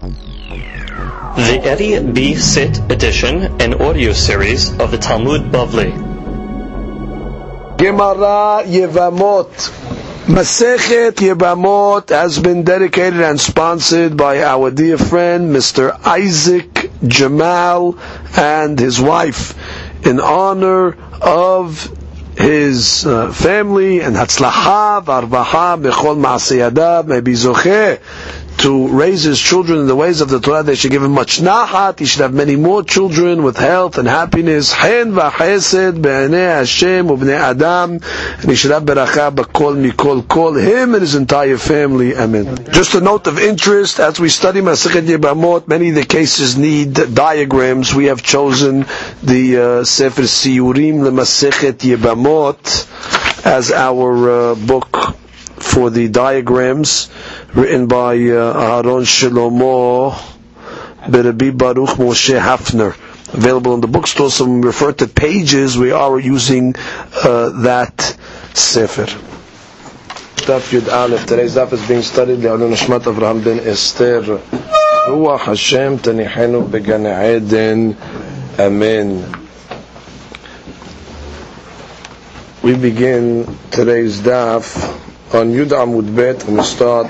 The Eddie B. Sit edition and audio series of the Talmud Bavli. Gemara Yevamot. Masechet Yevamot has been dedicated and sponsored by our dear friend Mr. Isaac Jamal and his wife in honor of his uh, family and Hatzlacha Varvaha Bechol Maasiyadav may to raise his children in the ways of the Torah. They should give him much nahat. He should have many more children with health and happiness. Hen v'chesed Hashem u'bnei Adam. And he should have beracha b'kol mikol kol. Him and his entire family. Amen. Just a note of interest, as we study Masechet Yebamot, many of the cases need diagrams. We have chosen the uh, Sefer Siyurim Masechet Yebamot as our uh, book for the diagrams written by uh, Aaron Shlomo Berabi Baruch Moshe Hafner. Available in the bookstore. So when we refer to pages, we are using uh, that sefer. Daf Yud Aleph. Today's daf is being studied. Le'alun Nishmat Avraham ben Esther. Ruach Hashem Tanihenu Began Eden. Amen. We begin today's daf on Yud Amud Bet, and we start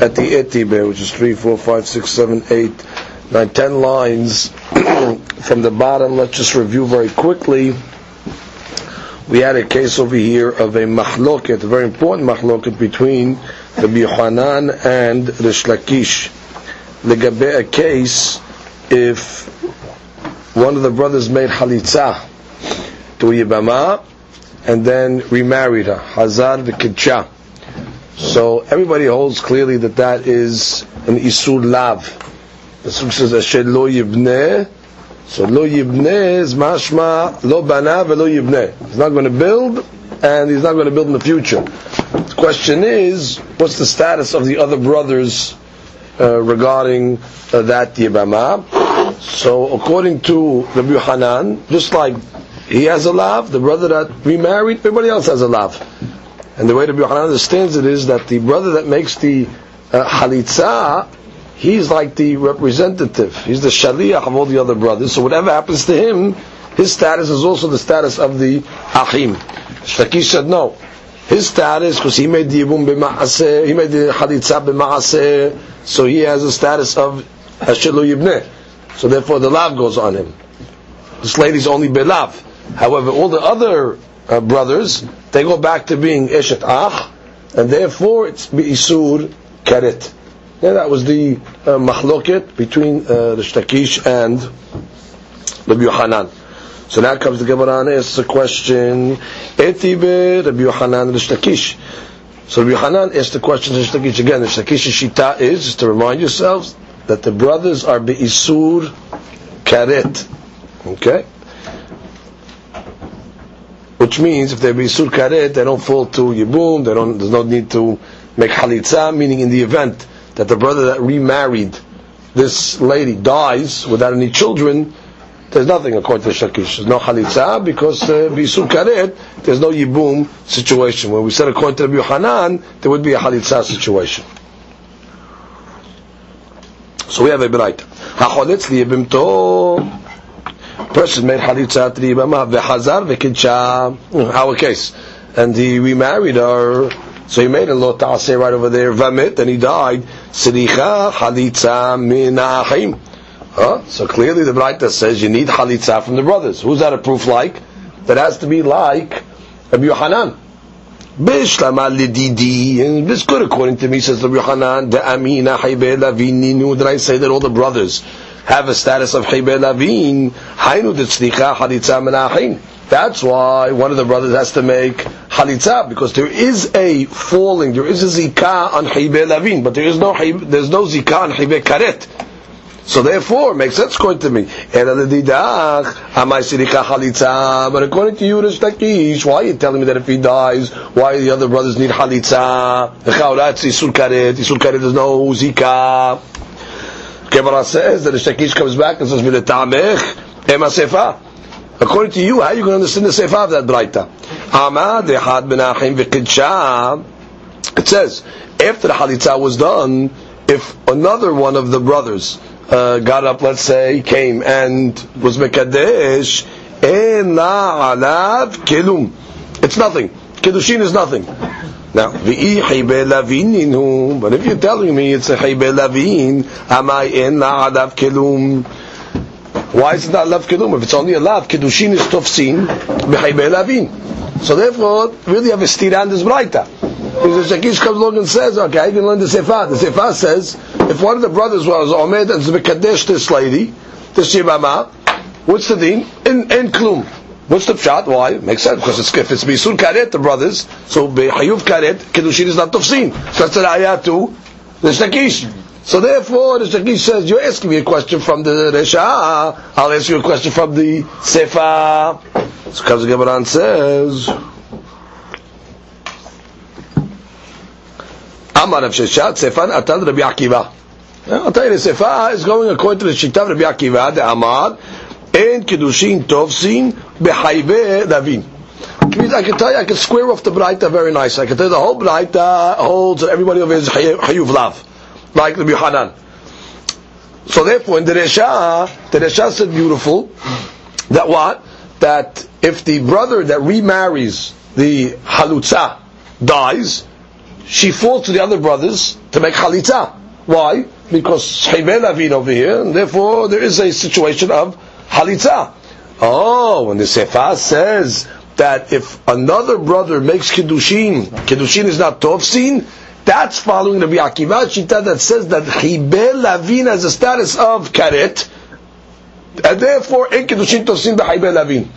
at the Etibe, which is 3, 4, 5, 6, 7, 8, 9, 10 lines from the bottom. Let's just review very quickly. We had a case over here of a mahloket, a very important mahloket between the Yohanan and Rish Lakish. Legabe a case if one of the brothers made halitza to Yibama and then remarried her, Hazar v'Kidcha. So everybody holds clearly that that is an isur lav. The Suk says Asher lo yibneh. So lo yibneh is mashma lo bana lo yibneh. He's not going to build, and he's not going to build in the future. The question is, what's the status of the other brothers uh, regarding uh, that yibama? So according to Rabbi Hanan, just like he has a lav, the brother that remarried, everybody else has a lav. And the way Rabbi Yochanan understands it is that the brother that makes the uh, halitza, he's like the representative. He's the shaliach of all the other brothers. So whatever happens to him, his status is also the status of the achim. Shtakish said no. His status, because he made the yibum he made the halitza b'ma'aseh, so he has a status of hashilu yibneh. So therefore the lav goes on him. This lady's only belav. However, all the other uh, brothers, they go back to being Eshet Ach, and therefore it's Isur Karet. Yeah, that was the uh, mahloket between uh, the Shtakish and Rabbi Yohanan. So now comes the Gemara and asks a question, Etibe Rabbi Yohanan the Shtakish. So Rabbi Yohanan asks the question to Shtakish again. The Shtakish's shita is, just to remind yourselves, that the brothers are Be'isur Karet. Okay? Which means if they be sur karet, they don't fall to yibum. They don't. There's no need to make halitza. Meaning, in the event that the brother that remarried this lady dies without any children, there's nothing according to Shakish. There's no halitza because uh, karet. There's no yibum situation. When we said according to Rabbi Yohanan, there would be a halitza situation. So we have a bright. Person made halitzat ribama v'hazar v'kidsha. Mm, our case, and he remarried her. So he made a lot ta'aseh right over there. Vamit, and he died. Siricha halitza minachim. Huh? So clearly the Braita says you need halitza from the brothers. Who's that a proof like? That has to be like Rabbi Yohanan. Bishlama lididi, and this good according to me, says Rabbi Yohanan, the amina lavini, did I say that all the brothers have a status of Chibel Lavin, Hainu Tzlicha Halitza Menachin. That's why one of the brothers has to make halitza because there is a falling, there is a zikah on Chibel Lavin, but there is no there's no zikah on Chibel Karet. So therefore, makes sense according to me. But according to you, Rish why are you telling me that if he dies, why the other brothers need halitza? The Chaurat Isul Karet, Isul Karet, there's no zikah. Gemara says that the Shakish comes back and says, "V'letamech ema sefa." According to you, how are you going to understand the sefa of that brayta? Amad dehad benachim v'kidsha. It says after the halitza was done, if another one of the brothers uh, got up, let's say, came and was mekadesh, ena alav kelum. It's nothing. Kedushin is nothing. Now, but if you're telling me it's a heibe lavin, amai ena alav kelum. Why is it not lav kedum? If it's only a lav, kedushin is tofsin b'chaybe lavin. So therefore, really have a stira on this braita. Because the Shakish comes along and says, okay, I can learn the Sefer. The Sefer says, if one of the brothers was Omed and Zbekadesh this lady, this Shibama, what's the deen? In, in Klum. What's the pshat? Why? Makes sense, because it's, if it's Bisur Karet, the brothers, so Behayuv Karet, Kedushin is not Tofsin. So that's an ayah to the Shakish. So therefore, the Shakish says, you're asking me a question from the Resha, I'll ask you a question from the Sefer. So Kaz Gebran says, Amar Rav Sefan Atan Rabbi Akiva. I'll tell you, the Sefer is going according to the Shita of Rabbi Akiva, the Amar, Kedushin Tovsin Behayve Davin. Means I can tell you, I can square off the Braita very nice. I can tell you the whole Braita holds that everybody over is Hayuv Lav, like the Hanan. So therefore, in the Resha, the Resha said beautiful, that what? That if the brother that remarries the Halutza dies, she falls to the other brothers to make chalitza. Why? Because Shebel Avin over here, and therefore there is a situation of chalitza. Oh, when the Sefer says that if another brother makes kiddushin, kiddushin is not tovsin, that's following Rabbi Akiva Shita that says that Chibel Lavin has a status of karet, and therefore in kiddushin tovsin b'Chibel Lavin.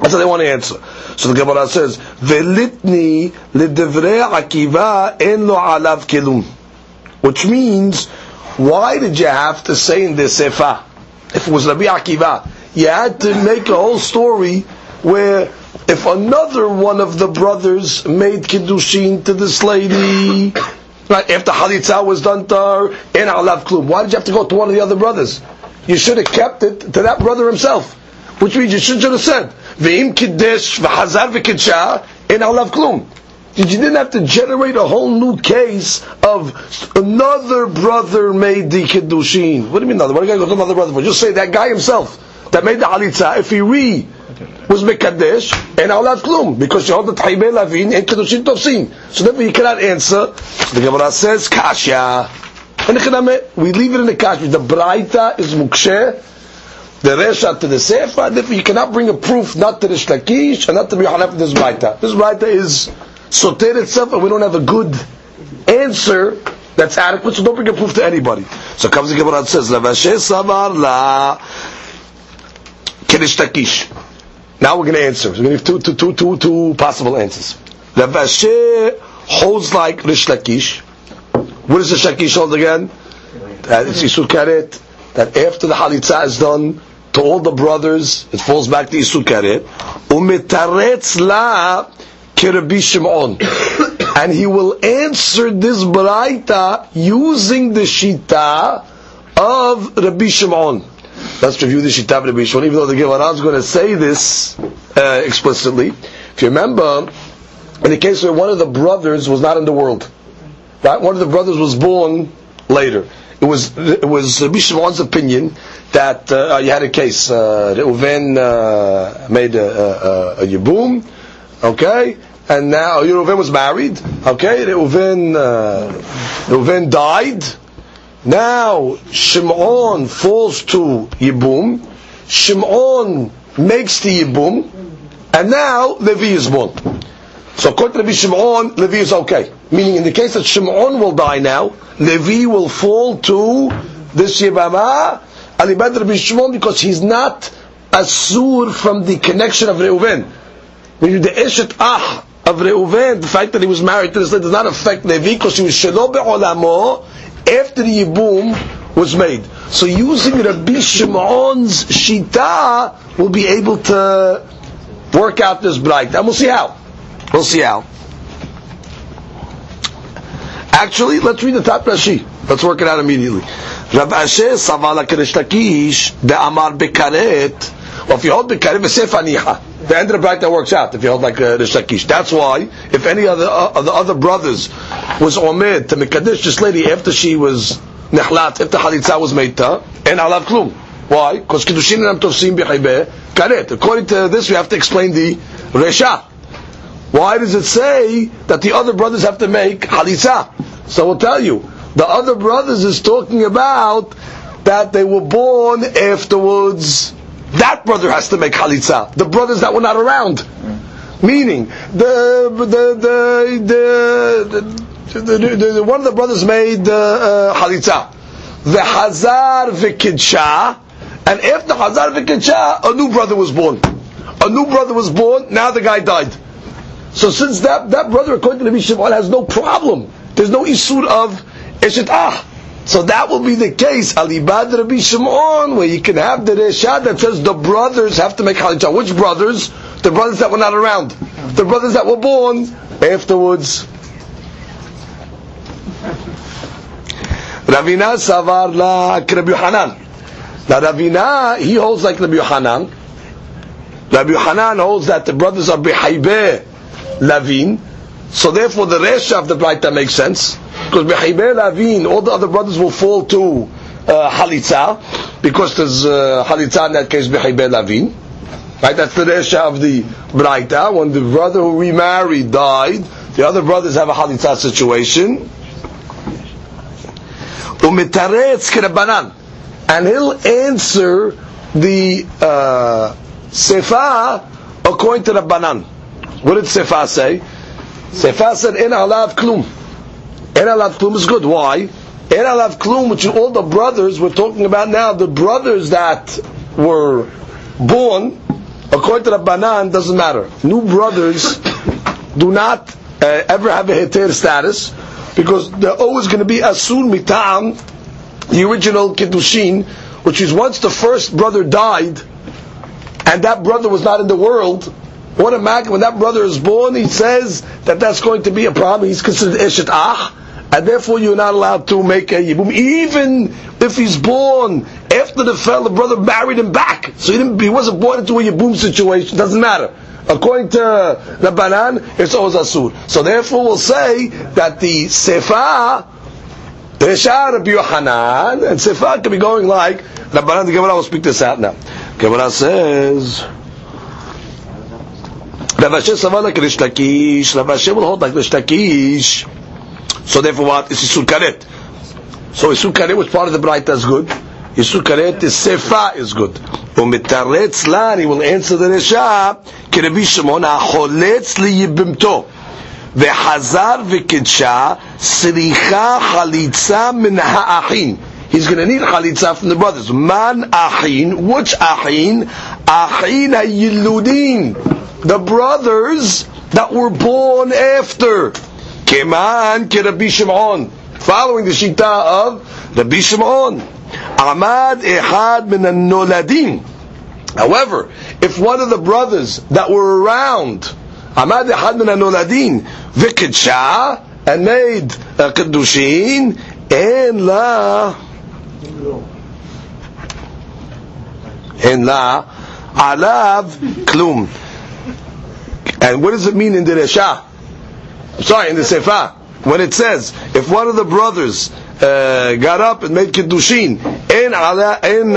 That's what they want to answer. So the Gemara says, "Velitni ledevrei Akiva en lo alav kelum," which means, why did you have to say in the Sefer, if it was Rabbi Akiva, you had to make a whole story where if another one of the brothers made kiddushin to this lady, right after halitza was done to her, in alav klum, why did you have to go to one of the other brothers? You should have kept it to that brother himself, which means you should have said. Ve'im kiddush v'hazar v'kidsha in alav klum. You didn't have to generate a whole new case of another brother made the kiddushin. What do you mean another? What are you going to go to another brother for? Just say that guy himself that made the halitza. If he re was mekadesh and alav klum because you hold the taibei lavin and kiddushin tofsin. So therefore you cannot answer. The Gemara says kasha. And we leave it in the kasha. The braita is mukshe the Resha to the Sefer, therefore you cannot bring a proof not to the Shlakish and not to the Yohanaf this Baita. This Baita is soter itself and we don't have a good answer that's adequate, so don't bring a proof to anybody. So comes the Gemara and says, Lavashe Samar La Kiddush Takish. Now we're going to answer. We're going to give two, two, two, two, two possible answers. Lavashe holds like Rish Lakish. What does the Shakish hold again? That it's Yisur Karet. That after the Halitza is done, to all the brothers, it falls back to Yisur Karet. Umetaretz la Kirabi Shimon. And he will answer this Baraita using the Shita of Rabbi Shimon. Let's review the Shita of Rabbi Shimon, even though the Gemara is going to say this uh, explicitly. If you remember, in the case where one of the brothers was not in the world, right? One of the brothers was born later. It was it was Rabbi Shimon's opinion that uh, you had a case. Uh, Reuven uh, made a, a, a, yibum, okay, and now Reuven was married, okay. Reuven uh, Reuven died. Now Shimon falls to yibum. Shimon makes the yibum, and now Levi is born. So according to Rabbi Shimon, Levi is okay. Meaning in the case that Shimon will die now, Levi will fall to this Yibama, Alibad Rabbi Shimon, because he's not asur from the connection of Reuven. Meaning the Eshet Ah of Reuven, the fact that he was married to this lady does not affect Levi, because he was Shelo Be'olamo after the Yibum was made. So using Rabbi Shimon's Shita, will be able to work out this bright. And we'll see how. We'll see how. Actually, let's read the top Rashi. Let's work it out immediately. Rav Asher Savala Kereshtakish de Amar Bekaret. Well, if Bekaret. The end of the Braita works out if you hold like uh, the Shakish. That's why, if any other uh, of the other brothers was omed to Mekadesh this lady after she was nehlat, the halitza was meita, and alav klum. Why? Because kiddushin and tofsim b'chaybeh karet. According to this, we have to explain the resha. Why does it say that the other brothers have to make halitza? So we'll tell you. The other brothers is talking about that they were born afterwards. That brother has to make halitza. The brothers that were not around. Meaning, the, the, the, the, the, the, the one of the brothers made uh, uh, halitza. The Hazar v'kidsha, and after Hazar v'kidsha, a new brother was born. A new brother was born, now the guy died. So since that, that brother, according to Rabbi Shimon, has no problem, there's no isur of eshet ah. So that will be the case, Alibad Rabbi Shimon, where you can have the Resha that says the brothers have to make halitza. Which brothers? The brothers that were not around. The brothers that were born afterwards. Ravina Savar la Rabbi Hanan. Now Ravina, he holds like Rabbi Hanan. Rabbi Hanan holds that the brothers are Behaibe Lavin. So therefore the Resha of the Braita makes sense. Because Behaibe Lavin, all the other brothers will fall to uh, Halitza. Because there's uh, Halitza in that case Behaibe Lavin. Right, that's the Resha of the Braita. When the brother who remarried died, the other brothers have a Halitza situation. Umitaretz kirabanan. And he'll answer the uh, Sefa according to the Banan. What did Sefa say? Sefa said, In alav klum. In alav klum is good. Why? In alav klum, which all the brothers we're talking about now, the brothers that were born, according to the Banan, doesn't matter. New brothers do not uh, ever have a heter status because they're always going to be asun mitam, the original kiddushin, which is once the first brother died, and that brother was not in the world, automatically when that brother is born, he says that that's going to be a problem. He's considered eshet ach, and therefore you're not allowed to make a yibum, even if he's born after the fellow brother married him back. So he, didn't, he wasn't born into a yibum situation. Doesn't matter. According to the Banan, it's always asur. So therefore, we'll say that the sefa, Resha Rabbi Yohanan, and sefa can be going like Rabbanan. The Gemara will speak this out now. Gemara says. Rav Asher Savar like Rish Lakish. Rav Asher will hold like Rish Lakish. So therefore, what is Isur Karet? So Isur Karet, which part of the Braita is good? Isur Karet is Sefa is good. ומתרץ לה, he will answer the רשע, כרבי שמעון החולץ ליבמתו. וחזר וקידשה, צריכה חליצה מן האחים. He's going to need chalitza from the brothers. Man achin, which achin? Achin hayiludin. The brothers that were born after. Keman ke Rabbi Shimon. Following the shita of Rabbi Shimon. Ahmad ehad noladim. However, if one of the brothers that were around, Ahmad ehad noladim, v'kedsha, and made a kedushin, en la, en la, alav klum. And what does it mean in the Resha? Sorry, in the Sefa. When it says, if one of the brothers uh, got up and made kiddushin, in alea, in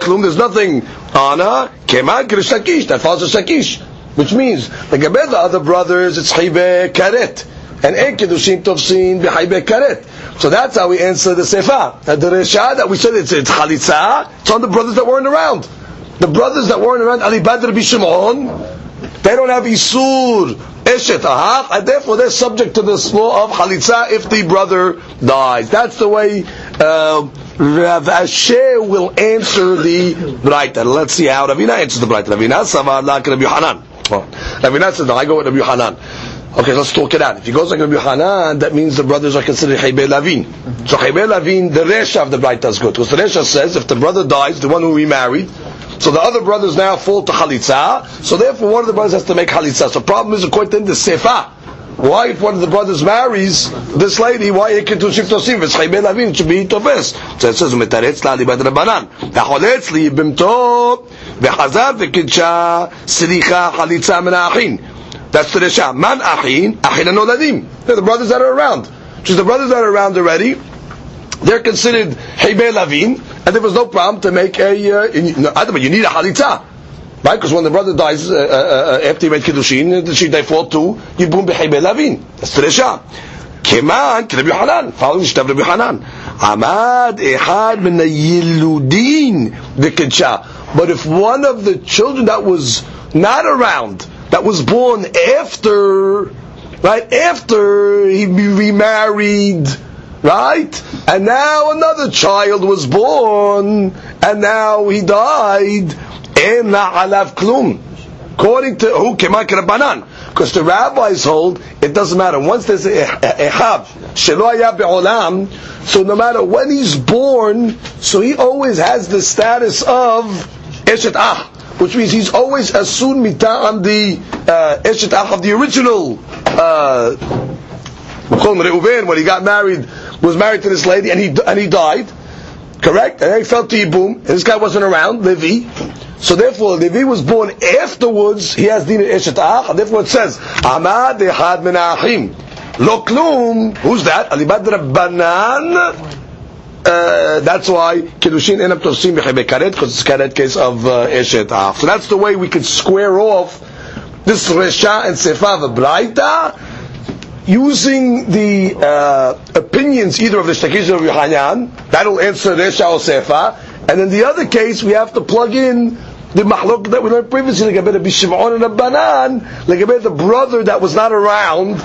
klum, there's nothing on her, keman shakish, that follows the shakish. Which means, like the other brothers, it's chaybe karet. And en kiddushin tovsin b'chaybe karet. So that's how we answer the sefa. And the resha that we said it's, it's chalitza, it's on the brothers that weren't around. The brothers that weren't around, Ali Badr Bishimon, they don't have isur eshet ahach, and therefore they're subject to this law of chalitza if the brother dies. That's the way uh, Rav Asher will answer the Braita. Let's see how Ravina answers the Braita. Ravina savar like Rabbi Hanan. Ravina says, I go with Rabbi Hanan. Okay, let's talk it out. If he goes like Rabbi Hanan, that means the brothers are considered Haybei Lavin. So Haybei Lavin, the Resha of the Braita is good. Because the Resha says, if the brother dies, the one who remarried, so the other brothers now fall to chalitza. So therefore, one of the brothers has to make chalitza. So the problem is according to the sefa. Why, if one of the brothers marries this lady, why he can do shiftosim? It's chayben avim to be tofes. So it says umetaretz la libad rabbanan. Hacholetz li bimto v'chazar v'kidsha siricha chalitza min achin. That's the resha. Man achin achin anoladim. They're the brothers that are around. Which is the brothers that are around already. They're considered chayben lavin and there was no problem to make a. Uh, in, you need a halitza. Right? Because when the brother dies uh, uh, uh after he made kiddushin, uh, she they fall to yibum b'chei lavin. That's teresha. Keman Rabbi Hanan, following the Rabbi Hanan. Amad ehad min yiludin b'kidsha. But if one of the children that was not around, that was born after, right after he remarried right, and now another child was born, and now he died. According to who. Because the rabbis hold it doesn't matter. Once there's a ehab, so no matter when he's born, so he always has the status of eshet ah, which means he's always asun mita on the uh, eshet ah of the original. Uh, when he got married, was married to this lady, and he and he died. Correct? And he fell to Yibum. And this guy wasn't around, Levi. So therefore, Levi was born afterwards, he has din eshet ach, and therefore it says, Ahmad ehad min achim. Lo klum, who's that? Alibad Rabbanan. Uh, that's why Kiddushin end up tosim karet, because it's karet case of uh, eshet ach. So that's the way we could square off this Resha and Sefa of Braita, using the uh, opinions either of the Shakish or Yohanan, that'll answer Resha or Sefa, and in the other case, we have to plug in the mahlok that we learned previously, like the Bishimon and a Banan, like a the brother that was not around.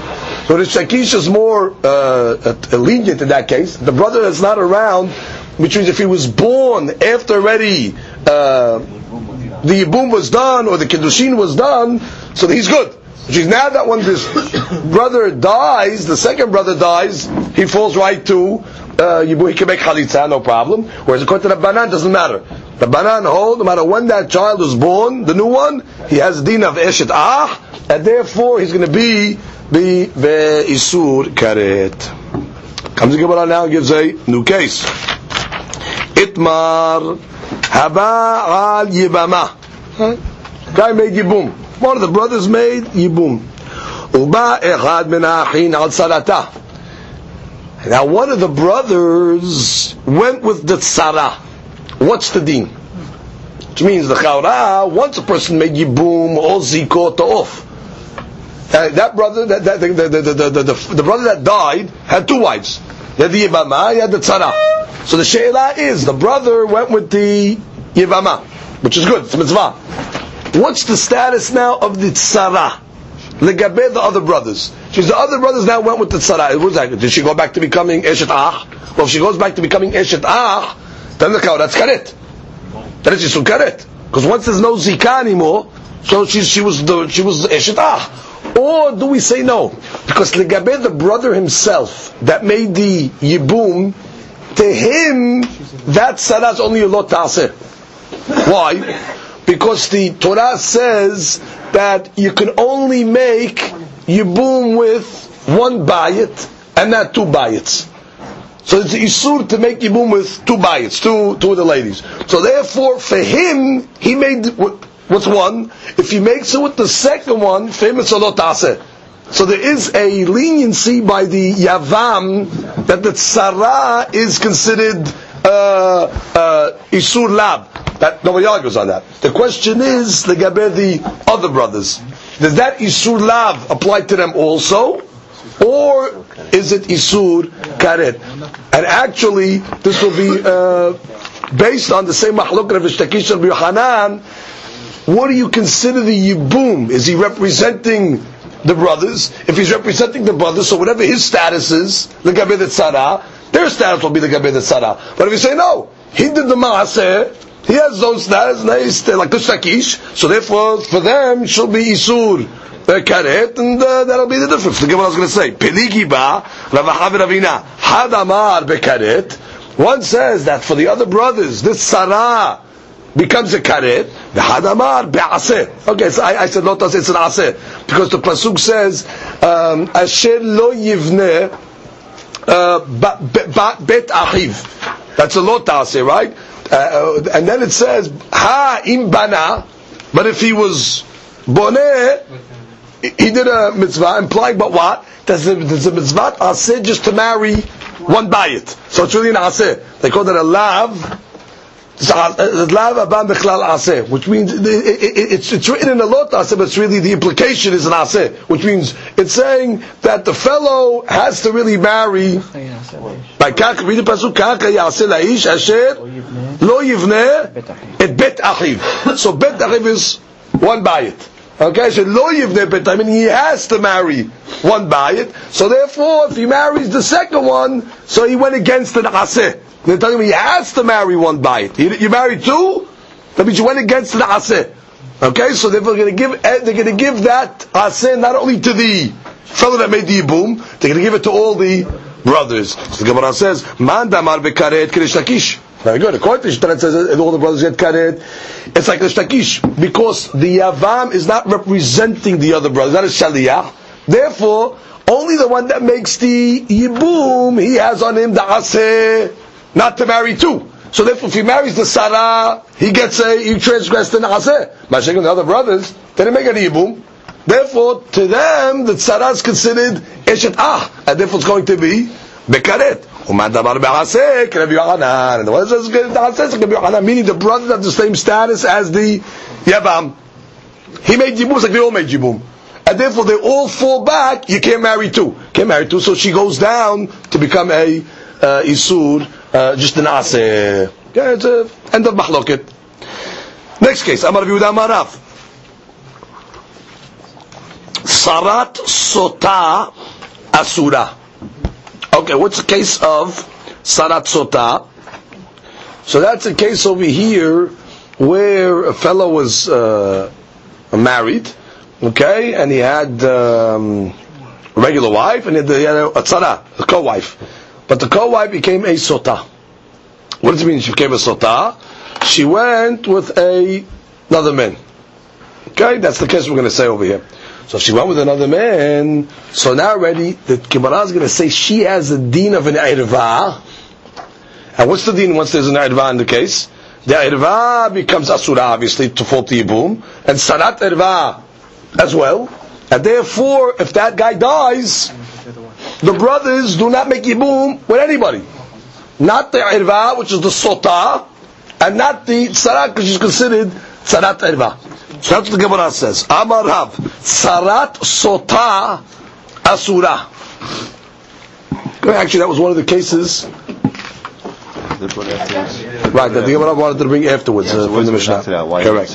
So the Shakish is more uh, lenient in that case. The brother that's not around, which means if he was born after already uh, the Yibum was done or the Kiddushin was done, so he's good. Is now that when this brother dies, the second brother dies, he falls right to uh, he can make chalitza, no problem. Whereas according to the banan, doesn't matter. The banan hold, no matter when that child is born, the new one, he has din of eshet ah, and therefore he's going to be be isur karet. Comes the Gemara now gives a new case. Itmar haba al yibama. Guy made yibum. One of the brothers made yibum. Uba echad min al salata. Now, one of the brothers went with the tzara. What's the deen? Which means the chaura, once a person made yibum or zikot off. Uh, that brother, that, that, the, the, the, the, the, the, brother that died had two wives. He had the yibama, he had the tzara. So the she'ela is, the brother went with the yibama, which is good, it's mitzvah. What's the status now of the tzara? Legabe the other brothers. She's the other brothers now went with the tzara. What's that? Did she go back to becoming eshet ach? Well, if she goes back to becoming eshet ach, then the cow that's karet. Then it's yisur karet. Because once there's no zika anymore, so she, she was the, she was eshet ach. Or do we say no? Because the legabe the brother himself that made the yibum, to him that tzara is only a lot. Why? Because the Torah says that you can only make yibum with one bayit and not two bayits. So it's isur to make yibum with two bayits, two two of the ladies. So therefore, for him, he made what's one. If he makes it with the second one, for him it's a lotase. So there is a leniency by the Yavam that the tzara is considered uh, uh, isur lab. That nobody argues on that. The question is the gabe the other brothers. Does that isur lav apply to them also, or is it isur karet? And actually, this will be uh, based on the same mahluk of Ishtakish and Yohanan. What do you consider the yibum? Is he representing the brothers? If he's representing the brothers, so whatever his status is, the gabe the tzara, their status will be the gabe the tzara. But if you say no, he did the maaseh, he has those status, like the shakish, so therefore for them she'll be isur karet, and uh, that'll be the difference. Look at what I was going to say, Peligi ba, Ravacha Ravina, had amar bekaret. One says that for the other brothers, this sarah becomes a karet, the hadamar be'aseh. Okay, so I, I said not it's an aseh, because the pasuk says, um, asher lo yivne uh, bet achiv. That's a lot ta'aseh, right? Uh, and then it says, ha im bana, but if he was boneh, he did a mitzvah, implying, but what? Does the, does the mitzvah aseh just to marry one bayit? So it's really an aseh. They call it a lav, Uh, which means it's, written in a lot aseh, but it's really the implication is an aseh, which means it's saying that the fellow has to really marry. By read the pasuk lo et bet achiv. So bet achiv is one bayit. Okay, so lo yivne bet I mean he has to marry one bayit. So therefore, if he marries the second one, so he went against the aseh. They're telling me he has to marry one bayit. You, you married two, that means you went against the aseh. Okay, so they're going to give eh, they're going to give that aseh not only to the fellow that made the yibum, they're going to give it to all the brothers. So the Gemara says, "Man damar bekaret krish Very good. According to Shtaret says all the brothers get karet. It's like the shtakish because the yavam is not representing the other brothers. That is shaliyah. Therefore, only the one that makes the yibum, he has on him the aseh not to marry two. So therefore, if he marries the Sarah, he gets a, he transgressed the Naaseh. Mashik the other brothers, they didn't make any Yibum. Therefore, to them, the Sarah is considered Eshet Ah, and therefore it's going to be Bekaret. And the meaning the brothers have the same status as the Yavam. He made Yibum, like they all made Yibum. And therefore they all fall back, you can't marry two. Can't marry two, so she goes down to become a uh, Isur uh, just an aseh. Yeah, it's a end of mahloket. Next case, Amar Yehuda Marav. Sarat Sota Asura. Okay, what's the case of Sarat Sota? So that's a case over here where a fellow was uh, married, okay, and he had um, a regular wife and he had, a, a tzara, a co-wife. But the co-wife became a sota. What does it mean she became a sota? She went with a, another man. Okay, that's the case we're going to say over here. So if she went with another man. So now already the Gemara is going to say she has the deen of an irva. And what's the deen once there's an irva in the case? The irva becomes asura, obviously, to fall to yibum, and sarat irva as well. And therefore, if that guy dies, the brothers do not make yibum with anybody. Not the irva, which is the sota, and not the sarat, which is considered sarat irva. So that's what the Gemara says. Amar Rav, sarat sota asura. Actually, that was one of the cases. Right, that the Gemara wanted to bring afterwards yeah, so uh, from the Mishnah. Correct.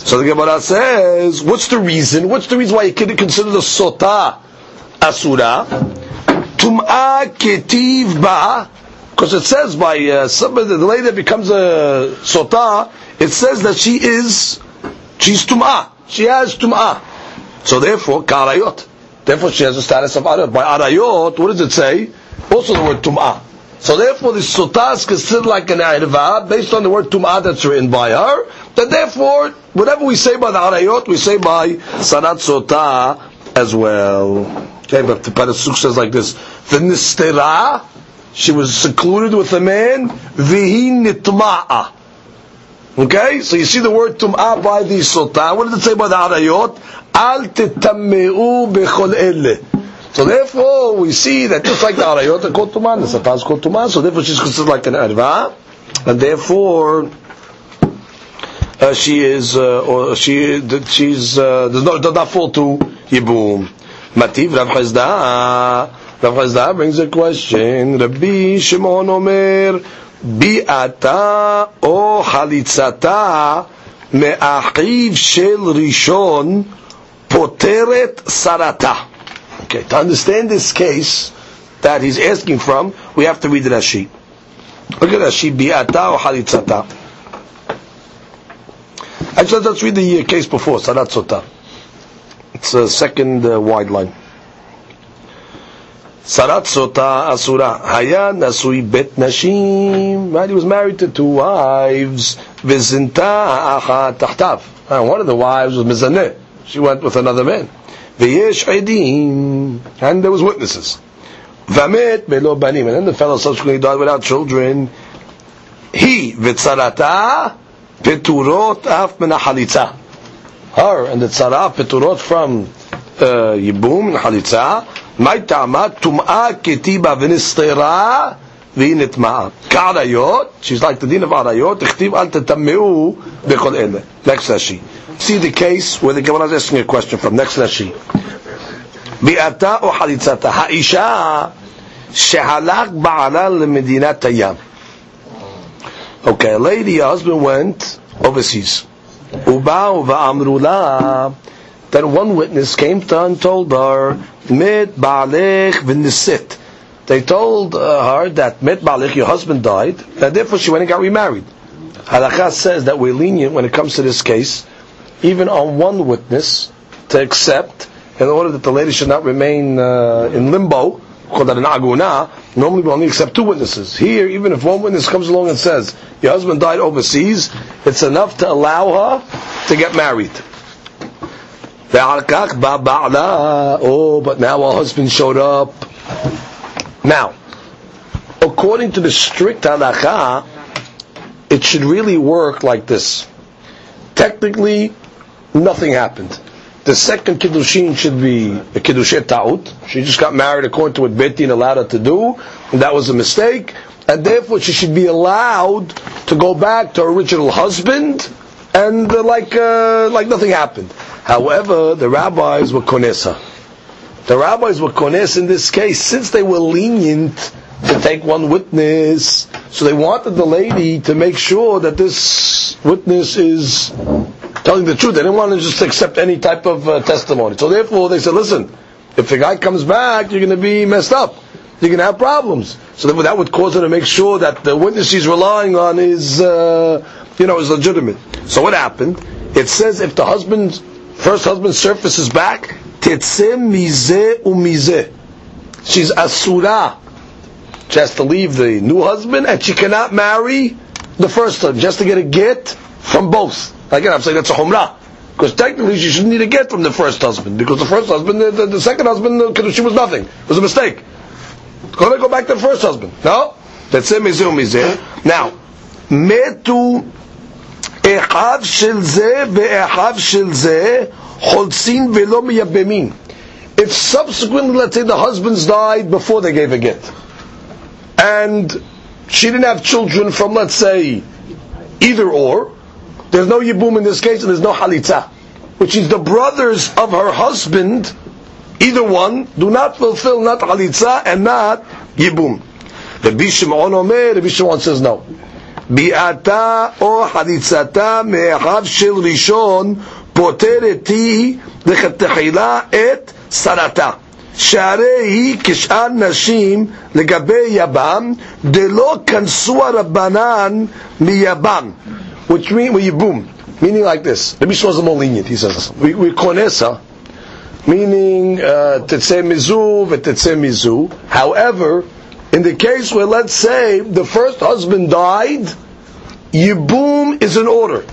So the Gemara says, what's the reason? What's the reason why you couldn't consider the sota asura? Tum'a ketiv ba, because it says by uh, somebody, the lady that becomes a sota, it says that she is, she's tum'a. She has tum'ah. So therefore, karayot. Therefore, she has the status of arayot. By arayot, what does it say? Also the word tum'ah. So therefore, the sotah is considered like an irva based on the word tum'a that's written by her. That therefore, whatever we say by the arayot, we say by sanat sotah as well. Okay, but the Parasuk says like this: V'nistera, she was secluded with a man. V'hi nitma'a. Okay, so you see the word tum'a by the sultan. What does it say by the arayot? Al titammeu bechol elle. So therefore, we see that just like the arayot are called tum'ah, the sultan is called tum'ah. So therefore, she's considered like an arva, and therefore. Uh, she is, uh, or she, she's, uh, does not, does not fall to Yibum. Mativ Rav Chazda. Rav Chazda brings a question. Rabbi Shimon Omer, ביעתה או חליצתה מאחיו של ראשון פותרת שרתה. Okay, to understand this case that he's asking from, we have to read Rashi. Look at Rashi, ביעתה או חליצתה. Actually, let's read the case before, sarat sota. It's a second uh, wide line. Sarat Sota Asura. Haya Nasui Bet Nashim. Right, he was married to two wives. Vizinta Acha Tahtav. And one of the wives was Mizaneh. She went with another man. V'yesh Edim. And there was witnesses. Vamet Belo Banim. And then the fellow subsequently died without children. he v'tzarata peturot af min halitza. Her and the tzara peturot from uh, yibum and halitza. My tama tum'a ketiba v'nistera v'initma'a. Ka'arayot, she's like the din of arayot, ichtiv al tetameu b'kol ele. Next Rashi. See the case where the Gemara is asking a question from. Next Rashi. ביאתה או חליצתה. האישה שהלך בעלה למדינת הים. Okay, a lady, a husband went overseas. ובאו ואמרו לה, then one witness came to her and told her, mit baalech v'nisit. They told uh, her that mit baalech, your husband died, and therefore she went and got remarried. Halakha says that we're lenient when it comes to this case, even on one witness, to accept, in order that the lady should not remain uh, in limbo, called that an aguna, normally we only accept two witnesses. Here, even if one witness comes along and says, your husband died overseas, it's enough to allow her to get married. Oh, but now her husband showed up. Now, according to the strict halakha, it should really work like this. Technically, nothing happened. The second kiddushin should be a kiddushet ta'ut. She just got married according to what Betin allowed her to do, and that was a mistake, and therefore she should be allowed to go back to her original husband, and uh, like uh, like nothing happened. However, the rabbis were konesa. The rabbis were kones in this case, since they were lenient to take one witness, so they wanted the lady to make sure that this witness is telling the truth. They didn't want to just accept any type of uh, testimony. So therefore, they said, listen, if the guy comes back, you're going to be messed up. You're going to have problems. So that would cause her to make sure that the witness she's relying on is, uh, you know, is legitimate. So what happened? It says if the husband, first husband surfaces back, tetzeh mizeh umizeh. She's asura. She has to leave the new husband and she cannot marry the first husband. Just to get a get from both. Again, I'm saying that's a humrah. Because technically she shouldn't need a get from the first husband. Because the first husband, the, the, the second husband, uh, the she was nothing. It was a mistake. Go go back to the first husband. No? That's it, mizeh. Now, metu אחיו של זה ואחיו של זה חולצין ולא מייבמים. If subsequently, let's say the husbands died before they gave a get, and she didn't have children from, let's say, either or, there's no yibum in this case, and there's no halitza, which is the brothers of her husband, either one, do not fulfill not halitza and not yibum. Rabbi Shimon Omer, Rabbi Shimon says no. ביאתה או חליצתה מאחיו של ראשון פותרת היא לכתחילה את שרתה. שהרי היא כשאר נשים לגבי יבם, דלא כנסו הרבנן מיבם which mean you boom, meaning like this. The Mishnah is more lenient. He says we we konesa, meaning uh, tetzeh mizu v'tetzeh mizu. However, in the case where let's say the first husband died, yibum is an order,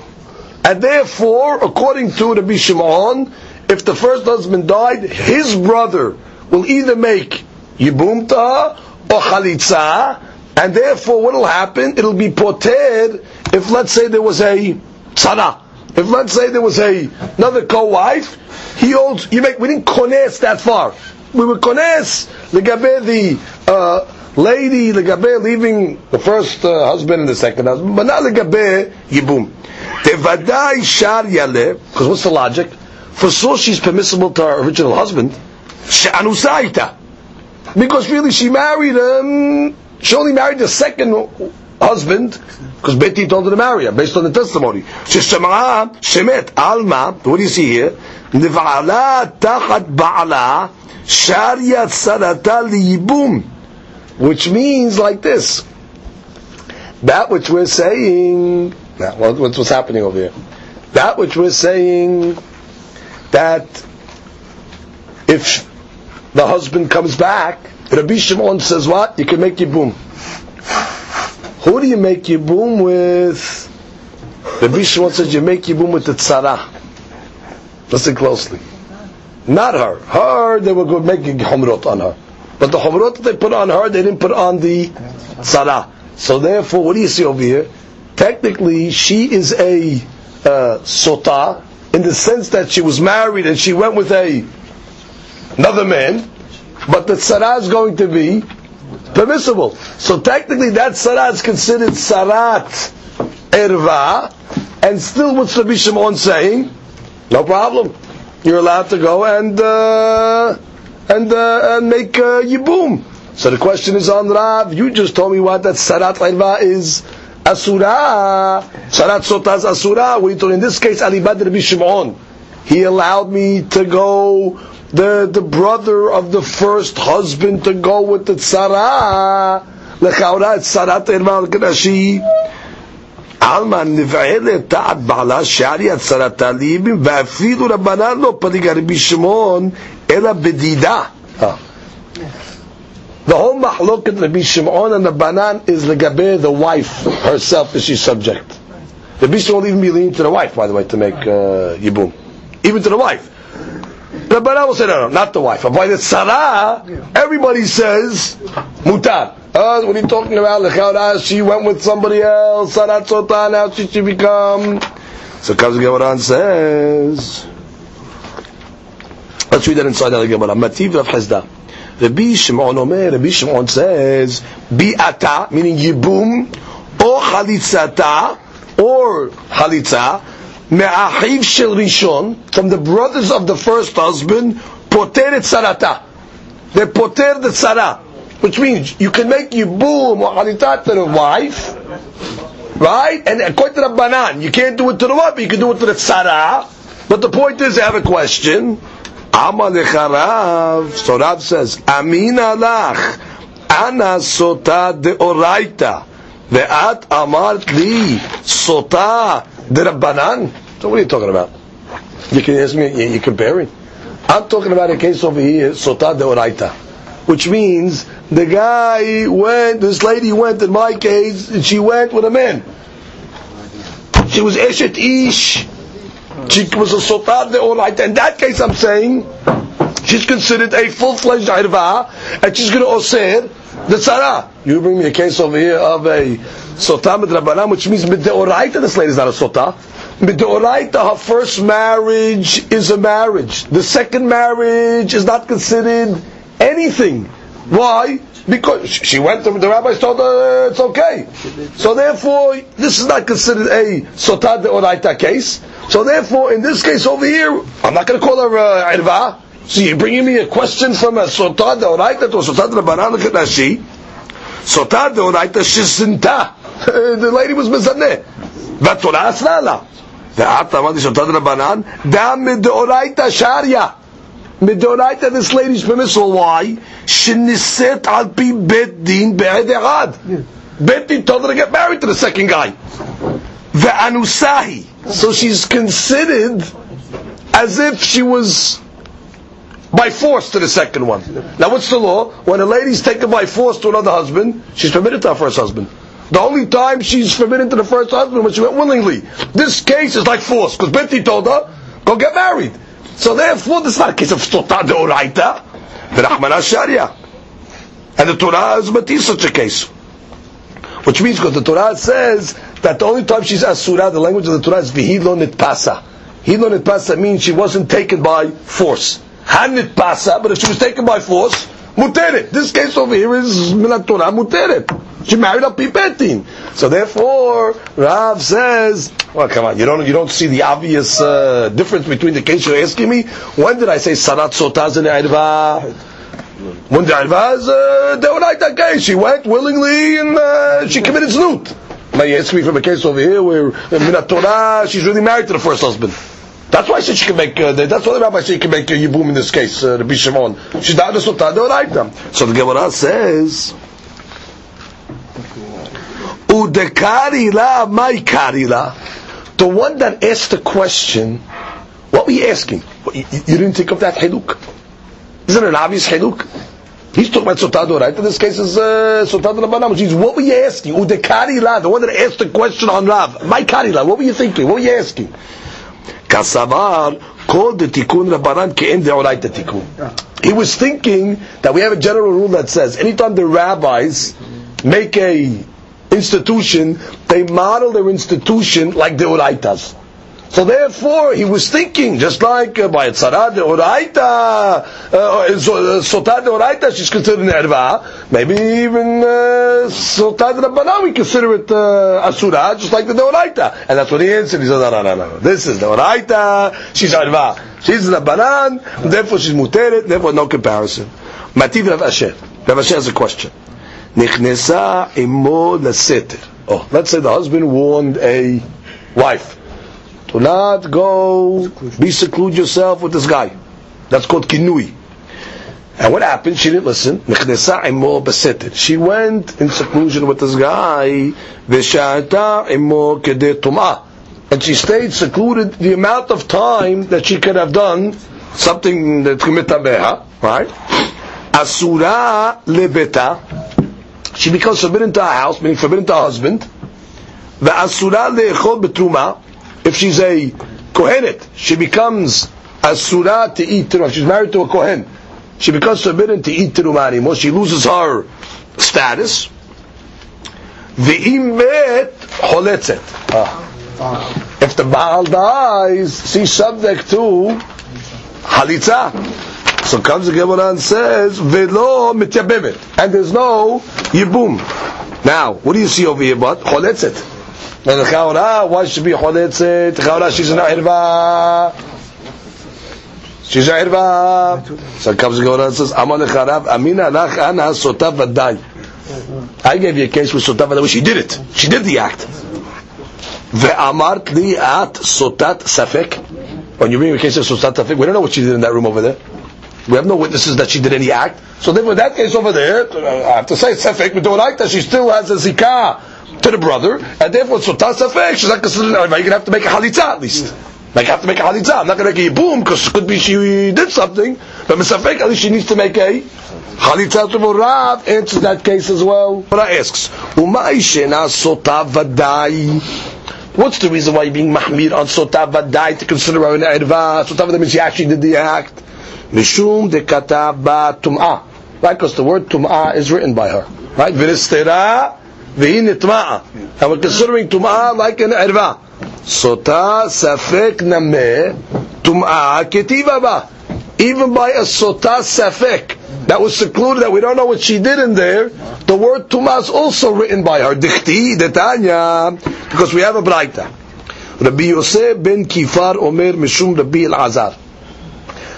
and therefore, according to the Shimon, if the first husband died, his brother will either make yibum ta or chalitza, and therefore, what will happen? It'll be poter if let's say there was a tzara, if let's say there was a another co-wife, he owns. You make we didn't kones that far. We were kones legabe the uh, lady legabe leaving the first uh, husband and the second husband, but not legabe yibum. Tevadai shar yale, because what's the logic? For so she's permissible to her original husband, she'anusaita, because really she married him. She only married the second husband because Betty told her to marry her based on the testimony. Sheshemah shemet alma. What do you see here? Nivala tachat baala sharia sarata liyibum. Which means like this. That which we're saying, now, what's, what's happening over here? That which we're saying, that if the husband comes back, Rabbi Shimon says what? You can make yibum. Who do you make yibum with? The Shimon says you make yibum with the tzara. Listen closely. Not her. Her, they were make humrot on her. But the humrot that they put on her, they didn't put on the tzara. So therefore, what do you see over here? Technically, she is a uh, sota in the sense that she was married and she went with a another man, but the tzara is going to be permissible. So technically, that tzara is considered sarat erva, and still, what's Rabbi Shimon saying? No problem. You're allowed to go and uh, and uh, and make uh, yibum. So the question is on Rav. You just told me what that sarat erva is. Asura, Sarat Sotaz Asura. We told in this case Ali Badr Rabbi Shimon. He allowed me to go the the brother of the first husband to go with the tzara. Lechaura Sarat Erma Kadashi. עלמא נבעלת תחת בעלה שערי הצהרת הליבים ואפילו רבנן לא פליג רבי שמעון Ela bedida. The whole mahloket Rabbi Shimon and the banan is legabe the wife herself is she subject. The Shimon will even be lean to the wife, by the way, to make uh, yibum, even to the wife. The banan will say no, no, not the wife. By the Sarah, everybody says mutar. Uh, what are you talking about? Lechara, she went with somebody else. Sarah sota, now she should become. So comes Gemara and says. Let's read that inside the Gemara. Mativ Rav Hisda. Rabbi Shimon Omer, Rabbi Shimon says, bi'ata, meaning yibum, or chalitzata, or chalitza, me'achiv shel rishon, from the brothers of the first husband, poter sarata. They poter the tzara, which means you can make yibum or chalitza to the wife, right? And according to the banan, you can't do it to the wife, but you can do it to the tzara. But the point is, I have a question. Amalech So Rav says, Amin alach, ana sota de oraita, ve'at amart li sota de rabbanan. So what are you talking about? You can ask me, you're comparing. I'm talking about a case over here, sota de oraita, which means the guy went, this lady went, in my case, and she went with a man. She was eshet ish, she was a sotad deoraita. In that case, I'm saying she's considered a full-fledged irva, and she's going to osir the tzara. You bring me a case over here of a sotah midrabanan, which means mideoraita. This lady is not a sotah. Mideoraita, her first marriage is a marriage. The second marriage is not considered anything. Why? Because she went to the rabbis told her uh, it's okay. So therefore, this is not considered a sotah deoraita case. So therefore, in this case over here, I'm not going to call her uh, irva. So you're bringing me a question from a sotah deoraita to a sotah rabbanan Rashi. Sotah deoraita shizinta. The lady was mezaneh. והתורה אסרה לה. ואת אמרתי סוטת רבנן, דם מדאורייתא שריה. מדאורייתא this lady's permissible. Why? שנישאת על פי בית דין בעד אחד. בית דין told her to get married to the second guy. the anusahi. So she's considered as if she was by force to the second one. Now, what's the law? When a lady's taken by force to another husband, she's permitted to her first husband. The only time she's permitted to the first husband when she went willingly. This case is like force because Betty told her, "Go get married." So therefore, this is not a case of sotah deoraita, the rahman sharia, and the Torah is matisa such a case, which means because the Torah says that the only time she's asura, the language of the Torah is vihilo nitpasa. Hilo nitpasa means she wasn't taken by force. Han nitpasa, but if she was taken by force, muteret. This case over here is minat Torah muteret. She married a pipetin. So therefore, Rav says, well, come on, you don't, you don't see the obvious uh, difference between the case you're asking me? When did I say sarat sotaz in Irva? When the Irva is uh, case, she went willingly and uh, she committed znut. You ask me from a case over here where in Minat Torah she's really married to the first husband. That's why I said she can make. Uh, that's why the rabbi said she can make a yibum in this case. Uh, Rabbi Shimon. She's not a sotah deoraita. So the Gemara says. Udekarila, my karila. The one that asked the question, what were you asking? You, you didn't think of that haluk? Isn't it an obvious haluk? He's talking about Sotado, right? In this case is uh, Sotado Rabbanam, which what were you asking? Udekarila, the one that asked the question on Rav. My karila, what were you thinking? What were you asking? Kasavar, called the tikkun Rabbanan ke'en deoraita tikkun. He was thinking that we have a general rule that says, anytime the rabbis make a institution, they model their institution like the Uraitas. So therefore, he was thinking, just like uh, by Tzara de Oraita, uh, uh, Sotah de Oraita, she's considered an Erva. Maybe even uh, Sotah de Rabbanah, we consider it uh, Asura, just like the Deoraita. And that's what he answered. He said, no, no, no, no. This is Deoraita, she's Erva. She's Rabbanan, therefore she's Muteret, therefore no comparison. Mativ Rav Asher. Rav Asher has a question. Nichnesa imo. Oh, let's say the husband warned a wife to not go be seclude yourself with this guy. That's called kinui. And what happened? She didn't listen. She went in seclusion with this guy. And she stayed secluded the amount of time that she could have done something that commit right? Asura lebeta. She becomes forbidden to her house, meaning forbidden to her husband. The asura leechol betruma if she's a Kohenet, she becomes a surah to eat terumah. She's married to a Kohen. She becomes forbidden to eat terumah anymore. She loses her status. The imet holetzet. Ah. If the Baal dies, she's subject to halitza. So comes the Gemara and says, "Velo mityabemet," and there's no yibum. Now, what do you see over here? But choletzet. And the Chaura, why should be Choletzet? Chaura, she's an Irva. She's an Irva. So comes the Gemara and says, Amal Charav, Amina lach ana sota vadai. I gave you a case with sota vadai, she did it. She did the act. Ve'amart li at sotat safek. When you bring a case of sotat safek, we don't know what she did in that room over there. We have no witnesses that she did any act. So therefore, in that case over there, I have to say safek, we don't like that she still has a zikah to the brother, and therefore sotah safek. She's not considered. an You're going to have to make a halitza at least. Like I have to make a halitza. I'm not going to make a boom because it could be she did something, but misafek at least she needs to make a halitza to Rav answers that case as well. But I asks, umay shena sotah vadai. What's the reason why you're being mahmir on sotah vadai to consider her an erva? Sotah vadai means she actually did the act. Mishum de ba tum'ah. Right, because the word tum'ah is written by her. Right? V'nistera והיא נטמעה. And we're considering טומאה like an ערווה. סוטה ספק נמה, טומאה כתיבה בה. Even by a sota safek that was secluded, that we don't know what she did in there, the word tuma is also written by her. Dichti, detanya, because we have a braita. Rabbi Yosef ben Kifar Omer Mishum Rabbi El-Azar.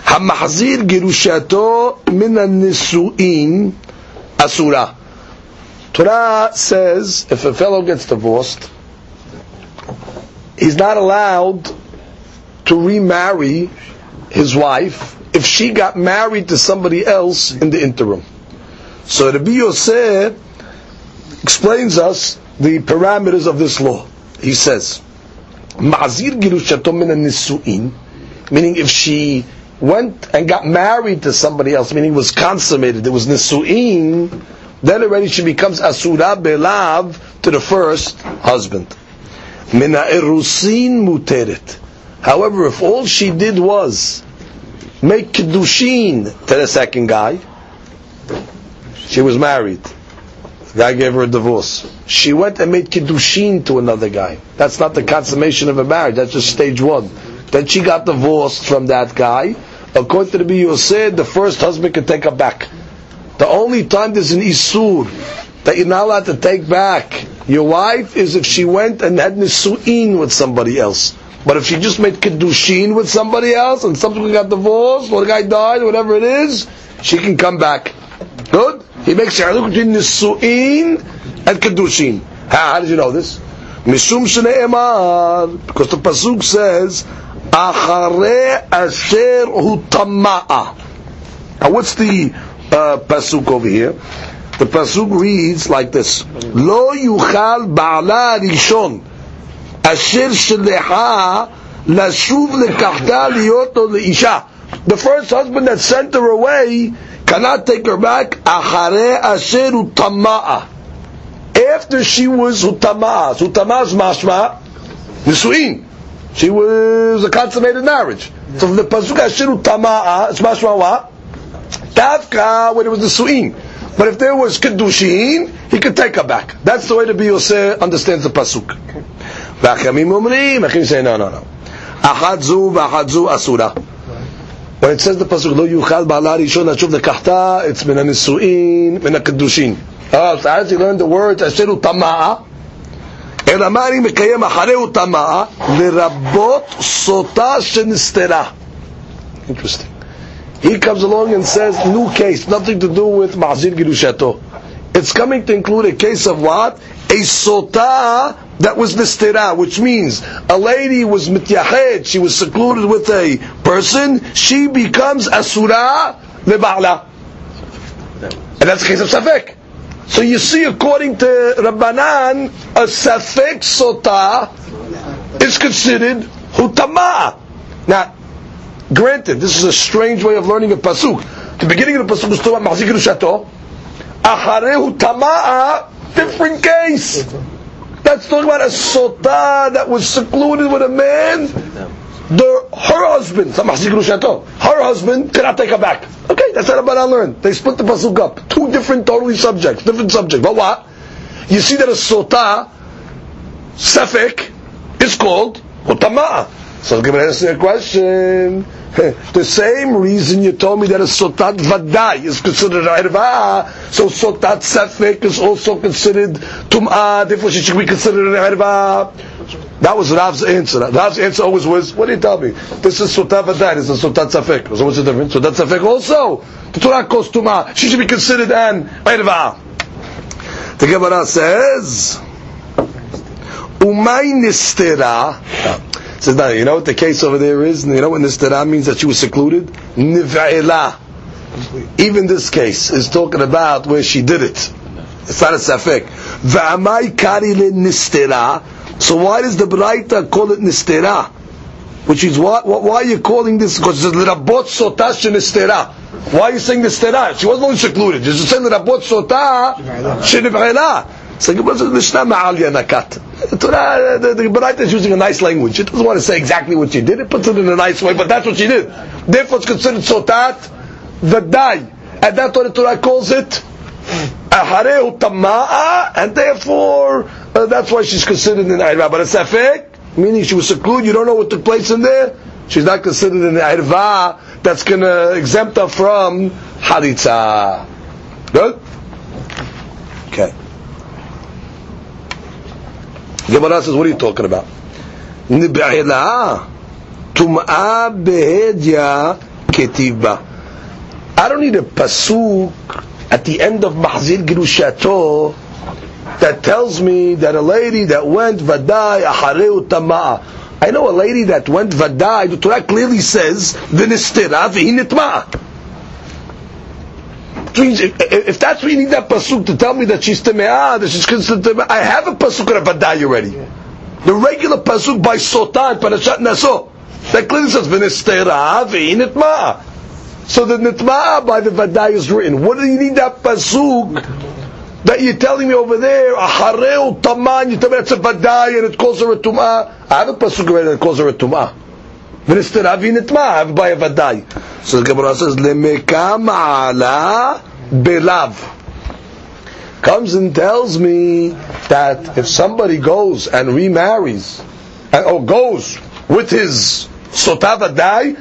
המחזיר גירושתו מן הנישואין אסורה. Torah says if a fellow gets divorced, he's not allowed to remarry his wife if she got married to somebody else in the interim. So Rabbi Yosef explains us the parameters of this law. He says, Ma'azir nisu'in, meaning if she went and got married to somebody else, meaning it was consummated, it was nisu'in, then already she becomes asura belav to the first husband. Mina erusin muteret. However, if all she did was make kedushin to the second guy, she was married. The guy gave her a divorce. She went and made kiddushin to another guy. That's not the consummation of a marriage. That's just stage one. Then she got divorced from that guy. According to the Yosef, the first husband could take her back. The only time there's an isur that you're not allowed to take back your wife is if she went and had nisu'in with somebody else. But if she just made kedushin with somebody else and subsequently got divorced or the guy died, whatever it is, she can come back. Good? He makes a between nisu'in and kedushin. How, how did you know this? Mishum shne'emar, because the pasuk says, "Achare asher hu tama'a." Now, what's the pasuk over here. The pasuk reads like this: Lo yuchal ba'ala rishon asher sheleha lashuv lekachta liyoto leisha. The first husband that sent her away cannot take her back. Achare asher utama'a. After she was utama'a, is mashma nisuin. She was a consummated marriage. So the pasuk asher utama'a, it's mashma what? Davka when it was the su'in. But if there was Kedushin, he could take her back. That's the way the Biyoseh understands the Pasuk. והחכמים אומרים, אחים say no, no, no. אחת זו ואחת זו אסורה. When it says the pasuk, לא יוכל בעלה ראשון לשוב לקחתה, it's מן הנישואין, מן הקדושין. Oh, so as you learn the words, אשר הוא טמאה, אלא מה אני מקיים אחרי הוא טמאה, לרבות סוטה שנסתרה. Interesting. He comes along and says, new case, nothing to do with Ma'azir Girushato. It's coming to include a case of what? A sota that was nistira, which means a lady was mityahed, she was secluded with a person, she becomes asura leba'la. And that's the case of Safek. So you see, according to Rabbanan, a Safek sota is considered hutama. Now, granted, this is a strange way of learning a pasuk. The beginning of the pasuk is talking about mahzik rushato. Acharehu tama'a, different case. That's talking about a sota that was secluded with a man. The, her husband, her husband cannot take her back. Okay, that's what I learned. They split the pasuk up. Two different totally subjects, different subjects. But what? You see that a sota, sefek, is called hutama. So going to answer your question. the same reason you told me that a sotat vadai is considered irva, so sotat sefik is also considered tum'ah, therefore she should be considered an irva. That was Rav's answer. Rav's answer always was, what do you tell me? This is sotat vadai, this is sotat sefik. So what's the difference? Sotat sefik also. The Torah calls tum'ah. She should be considered an irva. The Gemara says, umay nistera, says, no, you know what the case over there is? You know what nistera means that she was secluded? Niv'ila. Even this case is talking about where she did it. It's not a safek. V'amai kari nistera. So why does the Braita call it nistera? Which is what, why are you calling this? Because it's l'rabot sotash nistera. Why are you saying nistera? She wasn't only secluded. You're saying l'rabot sotah sheniv'ila. So Gemara says Mishnah Ma'alya Nakat. The Torah, the, is using a nice language. It doesn't want to say exactly what she did. It puts it in a nice way, but that's what she did. Therefore, it's considered sotat v'dai, and that's what the Torah calls it ahareu tama'a, and therefore uh, that's why she's considered in irva. But it's safek, meaning she was secluded. You don't know what took place in there. She's not considered in irva. That's going to exempt her from haritza. Good. Okay. Gemara says, what are you talking about? Nib'ila tum'a behedya ketiva. I don't need a pasuk at the end of Mahzir Girushato that tells me that a lady that went vadai ahareu tama'a. I know a lady that went vadai. The Torah clearly says v'nistira v'hinitma'a. If that's what you need that pasuk to tell me that she's temeah, that she's considered temeah, I have a pasuk of vadai already. The regular pasuk by Sotan, Parashat Naso, that clearly says v'nistira v'hinitma'a. So the nitma'a by the vadai is written. What do you need that pasuk that you're telling me over there? A Ahareu taman. You tell me that's a vadai and it calls her a tum'ah. I have a pasuk already that calls her a tum'ah. By a vadai. So the Gemara says, "Lemeka ma'ala belav." Comes and tells me that if somebody goes and remarries, and, or goes with his sotava dai.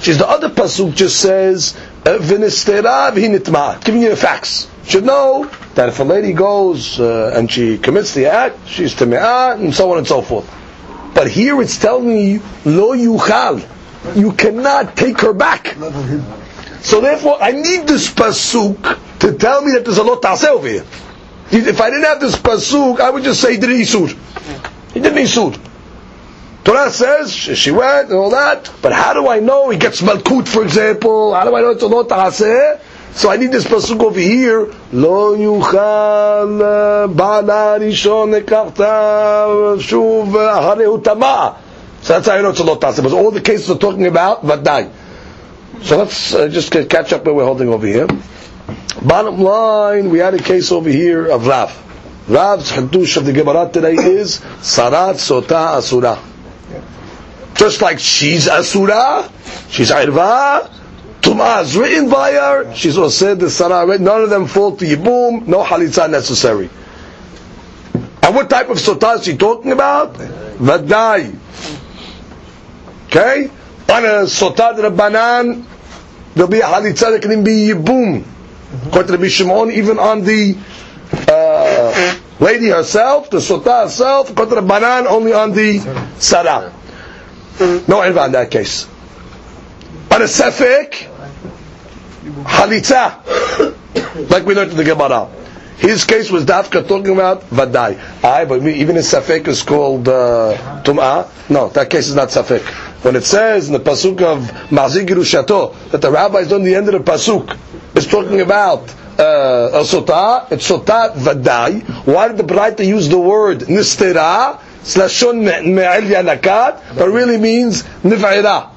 She's the other pasuk just says, "V'nistera v'hinitma," giving you the facts. Should know that if a lady goes uh, and she commits the act, she's teme'ah, and so on and so forth. But here it's telling me, lo yuchal you cannot take her back. So therefore, I need this pasuk to tell me that there's a lot ta'aseh over here. If I didn't have this pasuk, I would just say he didn't isur. He didn't isur. Torah says she went and all that, but how do I know he gets malkut, for example? How do I know it's a lot ta'aseh? So I need this pasuk over here. Lo yuchal ba'ala rishon nekachta shuv harehu tamah. So that's how I know it's a lot. Because all the cases are talking about vadai. So let's uh, just catch up where we're holding over here. Bottom line, we had a case over here of Rav. Rav's hadush of the Gemara today is Sarat Sota Asura. Just like she's Asura, she's Irva, Tum'ah is written by her, she's said the Sarah, none of them fall to Yibum, no Halitza necessary. And what type of Sotah is she talking about? Vadai. Okay? On a Sotah Rabbanan, there'll be a Halitza that can be Yibum. According to Rabbi Shimon, even on the uh, lady herself, the Sotah herself, according to Rabbanan, only on the Sarah. No Irva in that case. On a Sefik, Halitza, like we learned in the Gemara. His case was Dafka talking about Vadai. I, but even in Safek is called uh, Tum'ah. No, that case is not Safek. When it says in the Pasuk of Mazik Yerushato that the rabbis on the end of the Pasuk is talking about uh, a Sotah, it's Sotah Vadai. Why did the Braita use the word Nistera? Slashon Me'el Yanakat, but really means Niv'ira.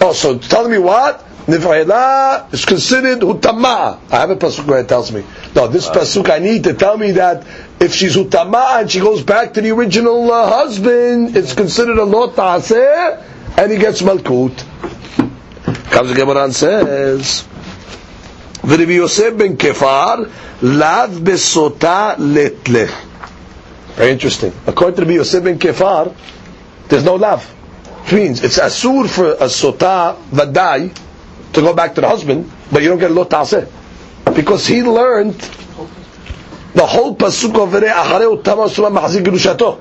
Oh, so tell me what? Niv'ila is considered utama. I have a pasuk where it tells me. No, this pasuk I need to tell me that if she's utama and she goes back to the original uh, husband, it's considered a lot ta'aseh, and he gets malkut. Comes the Gemara and says, "V'Rabbi Yosef ben Kefar lav besota letlech." Very interesting. According to Rabbi Yosef ben Kefar, there's no love. Which means it's asur for a sota vadai to go back to the husband, but you don't get a lot taseh. Because he learned the whole pasuk over there, Acharei utama suma mahzik gerushato.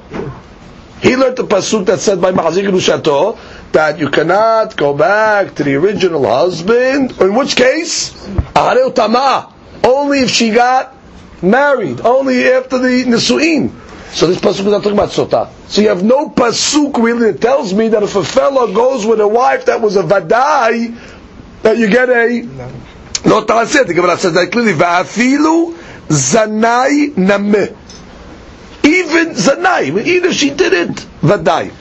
He learned the pasuk that said by mahzik gerushato that you cannot go back to the original husband, in which case, Acharei utama, only if she got married, only after the nisuin. So this pasuk is not talking about sota. So you have no pasuk really that tells me that if a fellow goes with a wife that was a vadai, that you get a no ta'aseh. The Gemara says that clearly. Va'afilu zanai nameh. Even zanai, even if she did it, vadai.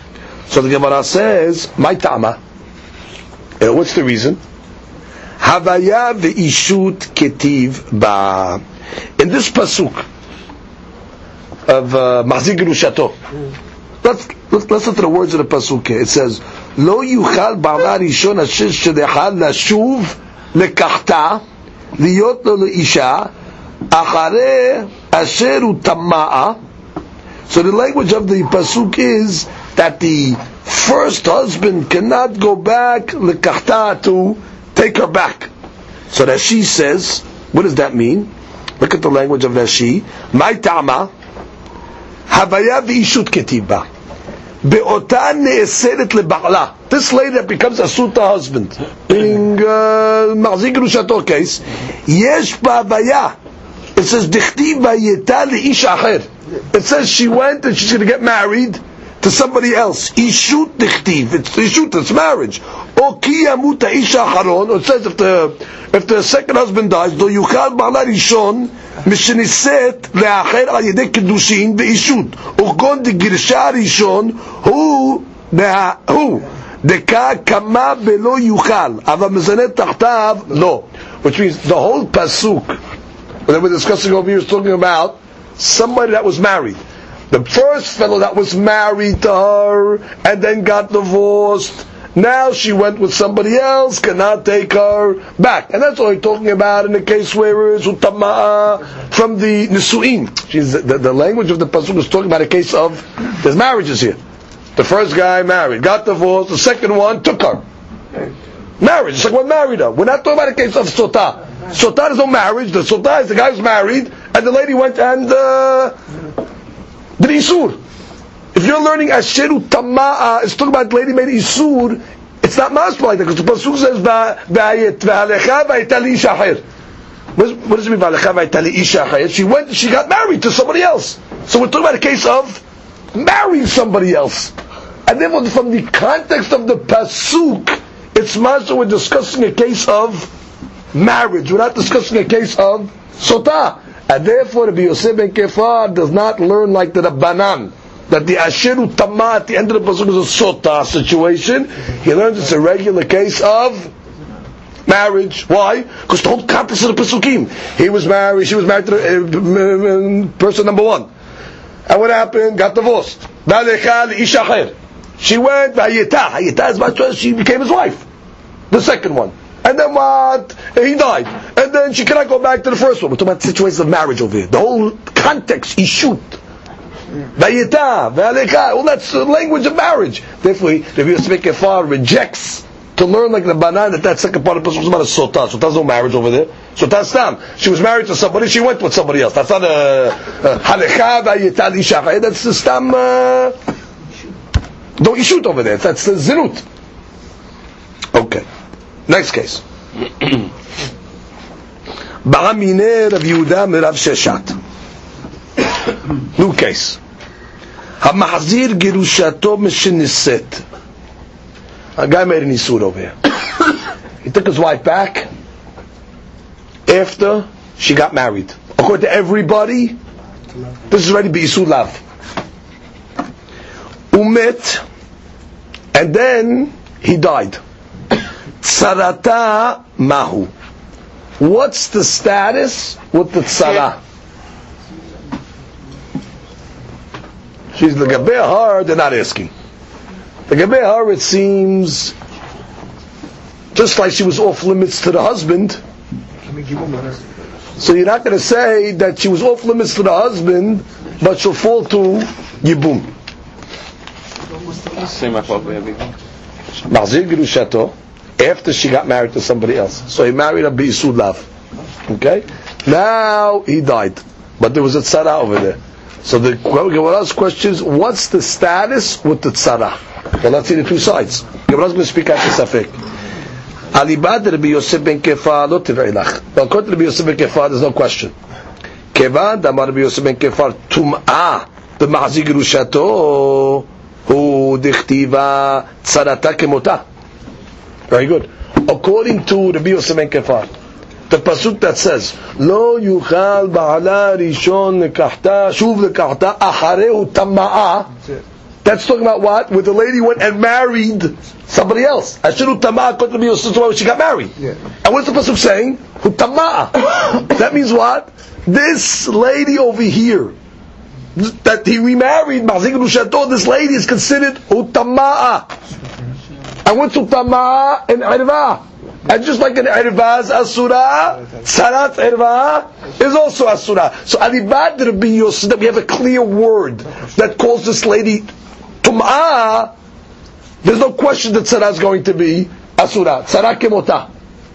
So the Gemara says, my tama. Uh, what's the reason? Havaya ve'ishut ketiv ba. In this pasuk of uh, Mahzik Gerushato, let's, let's listen to the words of the pasuk. It says, לא יוכל בעלה ראשון אשר שדחה לשוב לקחתה, להיות לו לאישה, אחרי אשר הוא טמאה. So the language of the pasuk is that the first husband cannot go back lekachta to take her back. So Rashi says, what does that mean? Look at the language of Rashi. My tama, havaya v'ishut ketiba. This lady that becomes a suta husband, being ma'zik uh, case, yesh ba'avaya. It says, ba'yeta le'ish acher. It says she went and she's going to get married to somebody else. Ishut dichtiv. It's ishut, it's marriage. Or yamut ish acharon. It says if the, if the second husband dies, do ba'ala rishon, משנישאת לאחר על ידי קידושין באישות וכגון דגרשה הראשון הוא, הוא דקה כמה בלא יוכל אבל מזנה תחתיו לא which means the whole pasuk that we're discussing over here is talking about somebody that was married the first fellow that was married to her and then got divorced now she went with somebody else, cannot take her back. And that's what we're talking about in the case where it's utama'a from the nisu'in. The, the, language of the pasuk is talking about a case of, there's marriages here. The first guy married, got divorced, the second one took her. Marriage, it's like one married her. We're not talking about a case of sota. Sota is no marriage, the sota is the guy who's married, and the lady went and, uh. If you're learning Asheru Tama'a, it's talking about lady made Isur, it's not mashma like that, because the Pasuk says, V'alecha v'aytali ishacher. What does it mean, V'alecha v'aytali ishacher? She went, she got married to somebody else. So we're talking about a case of marrying somebody else. And then from the context of the Pasuk, it's mashma we're discussing a case of marriage. We're not discussing a case of sota. And therefore, the Yosef ben Kefar does not learn like the Rabbanan that the Asheru Tama at the end of the Pasuk is a Sota situation, he learns it's a regular case of marriage. Why? Because the whole context of the Pasukim. He was married, she was married to uh, person number one. And what happened? Got divorced. She went, Hayeta. Hayeta is much she became his wife. The second one. And then what? He died. And then she cannot go back to the first one. We're talking about situations of marriage over here. The whole context, shoot. Vayita, Vayaleka, all that's the language of marriage. Therefore, Rabbi Yosef Kefar rejects to learn like the banan that that second part of the was about a sota. So there's no marriage over there. So that's tam. She was married to somebody, she went with somebody else. That's not a halecha vayita lishacha. That's the stam. Uh, don't you shoot over there. That's the zirut. Okay. Next case. Ba'amine Rav Yehuda Merav Sheshet. New case. Hamahzir Girushato Mishiniset. A guy made an Isur over here. he took his wife back after she got married. According to everybody, this is already Beisur Lav. Umet, and then he died. Tsarata Mahu. What's the status with the tsara? She's the Gabeh they're not asking. The Gabeh it seems, just like she was off limits to the husband, so you're not going to say that she was off limits to the husband, but she'll fall to Yibum. Mahzir Girushato, after she got married to somebody else. So he married a Bi'isud Okay? Now he died. But there was a tzara over there. So the Gemara's question is, what's the status with the tzara? Well, let's see the two sides. Gemara's going to speak out the. Alibad Rabbi Yosef ben Kefa lo tivrei Well, according to Rabbi Yosef ben Kefa, there's no question. Kevan damar Rabbi Yosef ben Kefa tum'ah b'ma'zi gerushato hu dichtiva tzarata kemota. Very good. According to Rabbi Yosef ben Kefa, the pasuk that says, "Lo yuchal ba'ala rishon lekachta shuv lekachta ahareu tama'a." That's talking about what? Where the lady went and married somebody else. Ashiru tama'a to be sister when she got married. Yeah. And what's the pasuk saying? Tama'a. that means what? This lady over here that he remarried, this lady is considered utama'a. And what's utama'a and irva? And just like an irva is asura, sarat irva is also asura. So alibad Rabbi Yosef, we have a clear word that calls this lady tum'ah. There's no question that sarat is going to be asura. Sarat kemota.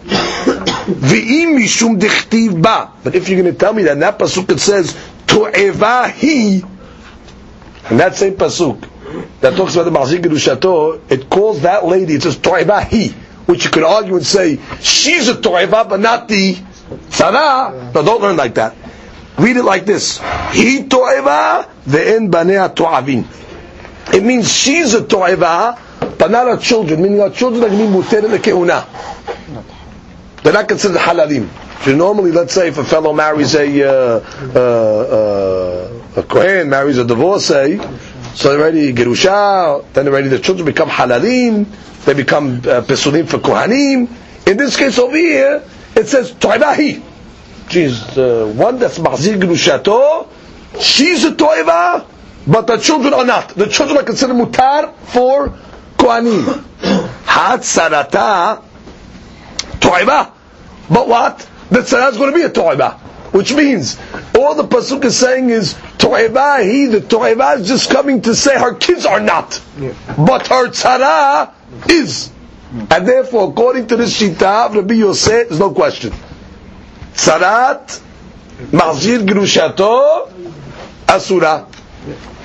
V'im mishum ba. But if you're going to tell me that in that pasuk it says tu'eva hi, and that same pasuk that talks about the mahzik gerushato, it calls that lady. It says tu'eva hi which you could argue and say she's a toiva, but not the tzara. No, don't learn like that. Read it like this: He toiva ve'en banea toavin. It means she's a toiva, but not her children. Meaning her children are going to be keuna. They're not considered halalim. So normally, let's say if a fellow marries a uh, uh, uh, a kohen, marries a divorcee, so already gerusha, then already the children become halalim they become uh, pesulim for kohanim. In this case over here, it says toivahi. She's uh, one that's mahzir gerushato. She's a toiva, but the children are not. The children are considered mutar for kohanim. Hat sarata toiva. But what? The tzara is going to be a toiva. Which means, all the pasuk is saying is, toiva he, the toiva is just coming to say her kids are not. Yeah. But her tzara is. And therefore, according to this shita of Rabbi Yosef, there's no question. Sarat, Mahzir Grushato, Asura.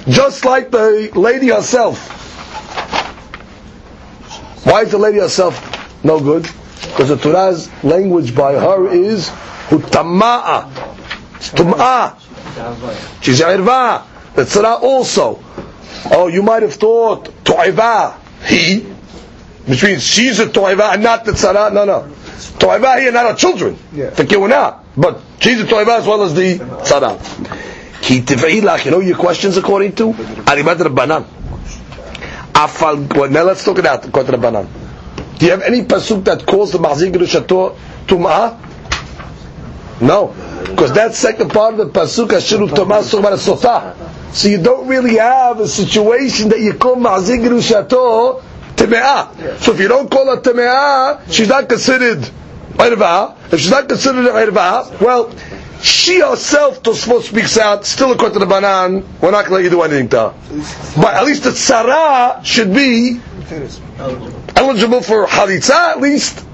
Just like the lady herself. Why is the lady herself no good? Because the Torah's language by her is Hutama'a. Tum'a. She's irva. The Torah also. Oh, you might have thought Tu'iva, he, which means she's a toiva and not the tzara. No, no. Toiva here, not our children. Yeah. The kiwana. But she's a toiva as well as the tzara. Ki tiv'ilach, you know your questions according to? Arimat Rabbanan. Afal, well, now let's talk about to Rabbanan. Do you have any pasuk that calls the Mahzik Rishato Tum'ah? No. Because that second part of the pasuk, Ashiru Tum'ah, is talking about a sotah. So you don't really have a situation that you call Mahzik Rishato teme'ah. So if you don't call her teme'ah, she's not considered irva. If she's not considered irva, well, she herself, Tosfot speaks out, still according to the Banan, we're not going to let you do anything to her. But at least the tzara should be eligible for halitza at least.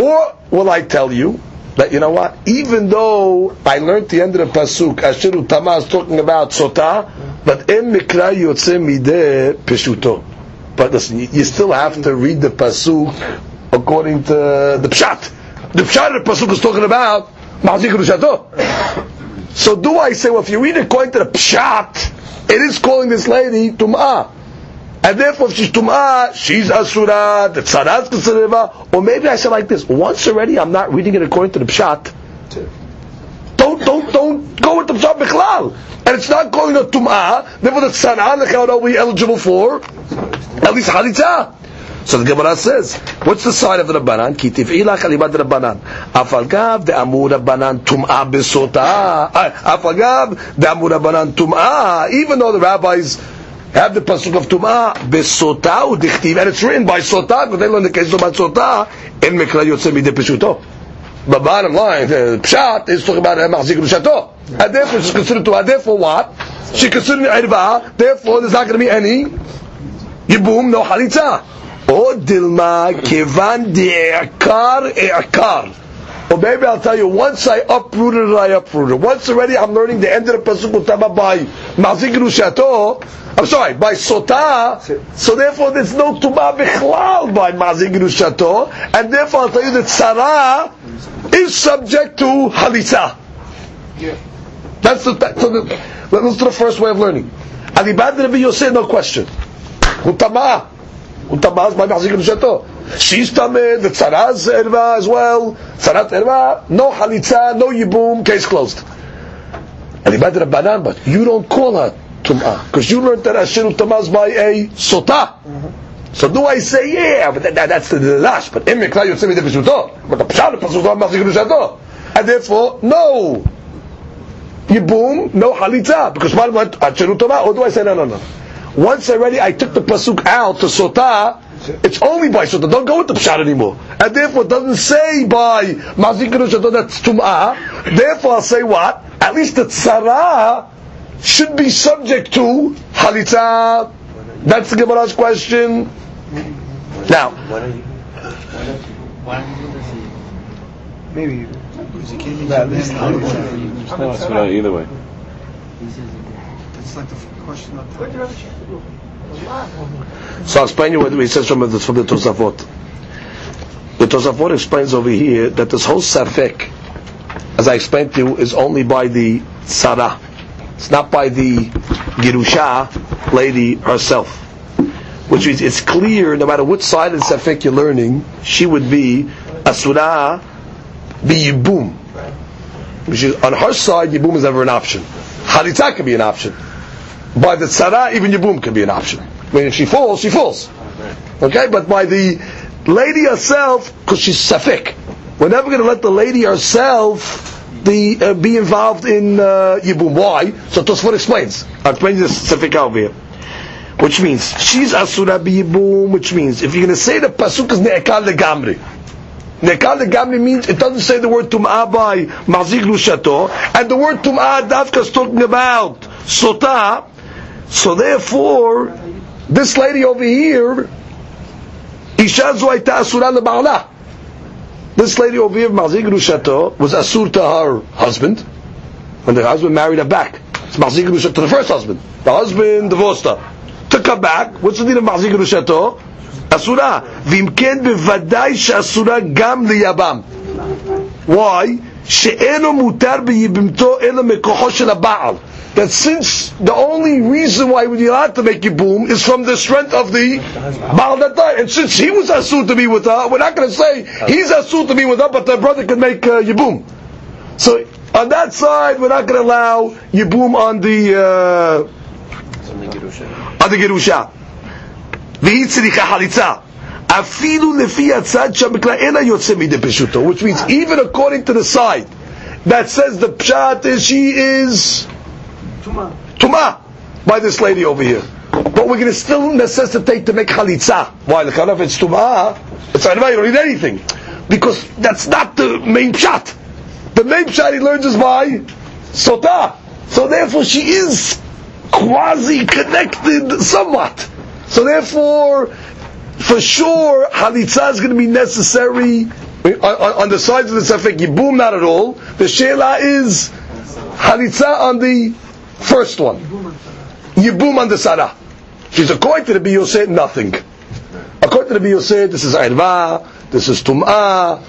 Or will I tell you that you know what? Even though I learned the end of the pasuk, Asheru Tama is talking about sota, but em mikra yotze mideh peshuto. But listen, you, you still have to read the pasuk according to the pshat. The pshat the pasuk is talking about. So do I say, well, if you read according to the pshat, it is calling this lady tum'ah. And therefore, if she's tum'ah, she's asura, the tzarat's considered Or maybe I say like this, once already I'm not reading it according to the pshat. Don't, don't, don't go with the pshat bichlal. And it's not going to tum'ah, therefore the tzara, the will be eligible for at least halitza. So the Gemara says, what's the sign of the Rabbanan? Ki tif'ila chalibat Rabbanan. Afal gav de amur Rabbanan tum'ah besota. Ah, afal gav de amur Rabbanan tum'ah. Even though the rabbis have the pasuk of tum'ah besota udichtiv, and it's written by sota, because they learn the case about sota, in mikra yotze midei peshuto. But bottom line, the pshat is talking about machzik rushato, and therefore she's considered to. And therefore what? She considered irba. Therefore, there's not going to be any yibum, no halitza. Or dilma kivan de'akar e'akar. Or maybe I'll tell you, once I uprooted it, I uprooted. Once already I'm learning the end of the Pasuk Utama by Mazik Rushato, I'm sorry, by Sota, so therefore there's no tuma Bichlal by Mazik Rushato, and therefore I'll tell you that Sarah is subject to Halitza. Yeah. That's the, so the, do the first way of learning. Alibad Rabbi Yosef, no question. Utama. Utamaz by Mahzik Rishato. She's tamid, the tzaraz erva as well. Tzarat erva, no halitza, no yibum, case closed. And he the banan, but you don't call her tum'ah. Because you learned that Asher tamaz by a sota. So do I say, yeah, but that, that, that's the lash, but im mikla yotzim ide peshuto. But the pshat of peshuto Mahzik And therefore, no. Yibum, no halitza. Because what went or do I say, no, no, no. Once already I took the pasuk out to sota, it's only by sota. Don't go with the pshat anymore. And therefore it doesn't say by mazik sota that's tum'ah. Therefore I'll say what? At least the tzara should be subject to halitza. That's the Gemara's question. Now. Maybe. Either way. It's like the question of So I'll explain you what he says from the, from the Tosafot. The Tosafot explains over here that this whole safek, as I explained to you, is only by the tzara. It's not by the girusha lady herself. Which means it's clear, no matter which side of the safek you're learning, she would be asura be yibum. Which is, on her side, yibum is never an option. Halitza can be an option by the tzara, even Yibum can be an option. I mean, if she falls, she falls. Okay, but by the lady herself, because she's safik, we're never going to let the lady herself the, uh, be involved in uh, Yibum. Why? So Tosfot explains. I'll explain this safik over here. Which means, she's asura yibum, which means, if you're going to say the pasuk is ne'ekal legamri, Nekal legamri means it doesn't say the word tum'ah by mazik lushato, and the word tum'ah dafka is talking about sota, so therefore, this lady over here, Isha Zuaita Asura Ba'ala. This lady over here, Mazik Rushato, was Asur to her husband, when the husband married her back. It's Mazik Rushato to the first husband. The husband divorced her. Took her back. What's the name of Mazik Rushato? Asura. Vimken bevadai she'asura gam liyabam. Why? She'eno mutar biyibimto ela mekocho shel ha'ba'al that since the only reason why we're allowed to make Yibum is from the strength of the Baal that died. And since he was Asur to be with her, we're not going to say he's Asur to be with her, but the brother can make uh, Yibum. So on that side, we're not going to allow Yibum on the uh, on the Gerusha. Which means even according to the side that says the pshat is she is Tuma by this lady over here. but we're going to still necessitate to make chalitza. Why? The if it's tumah, it's arva, you don't need anything. Because that's not the main shot. The main shot he learns is by sota. So therefore she is quasi connected somewhat. So therefore, for sure, halitza is going to be necessary on, on, on the sides of the safek yibum, not at all. The shela is halitza on the first one. Yibum on the sarah. She's according to the Biyoseh, nothing. According to the Biyoseh, this is irva, this is tum'ah,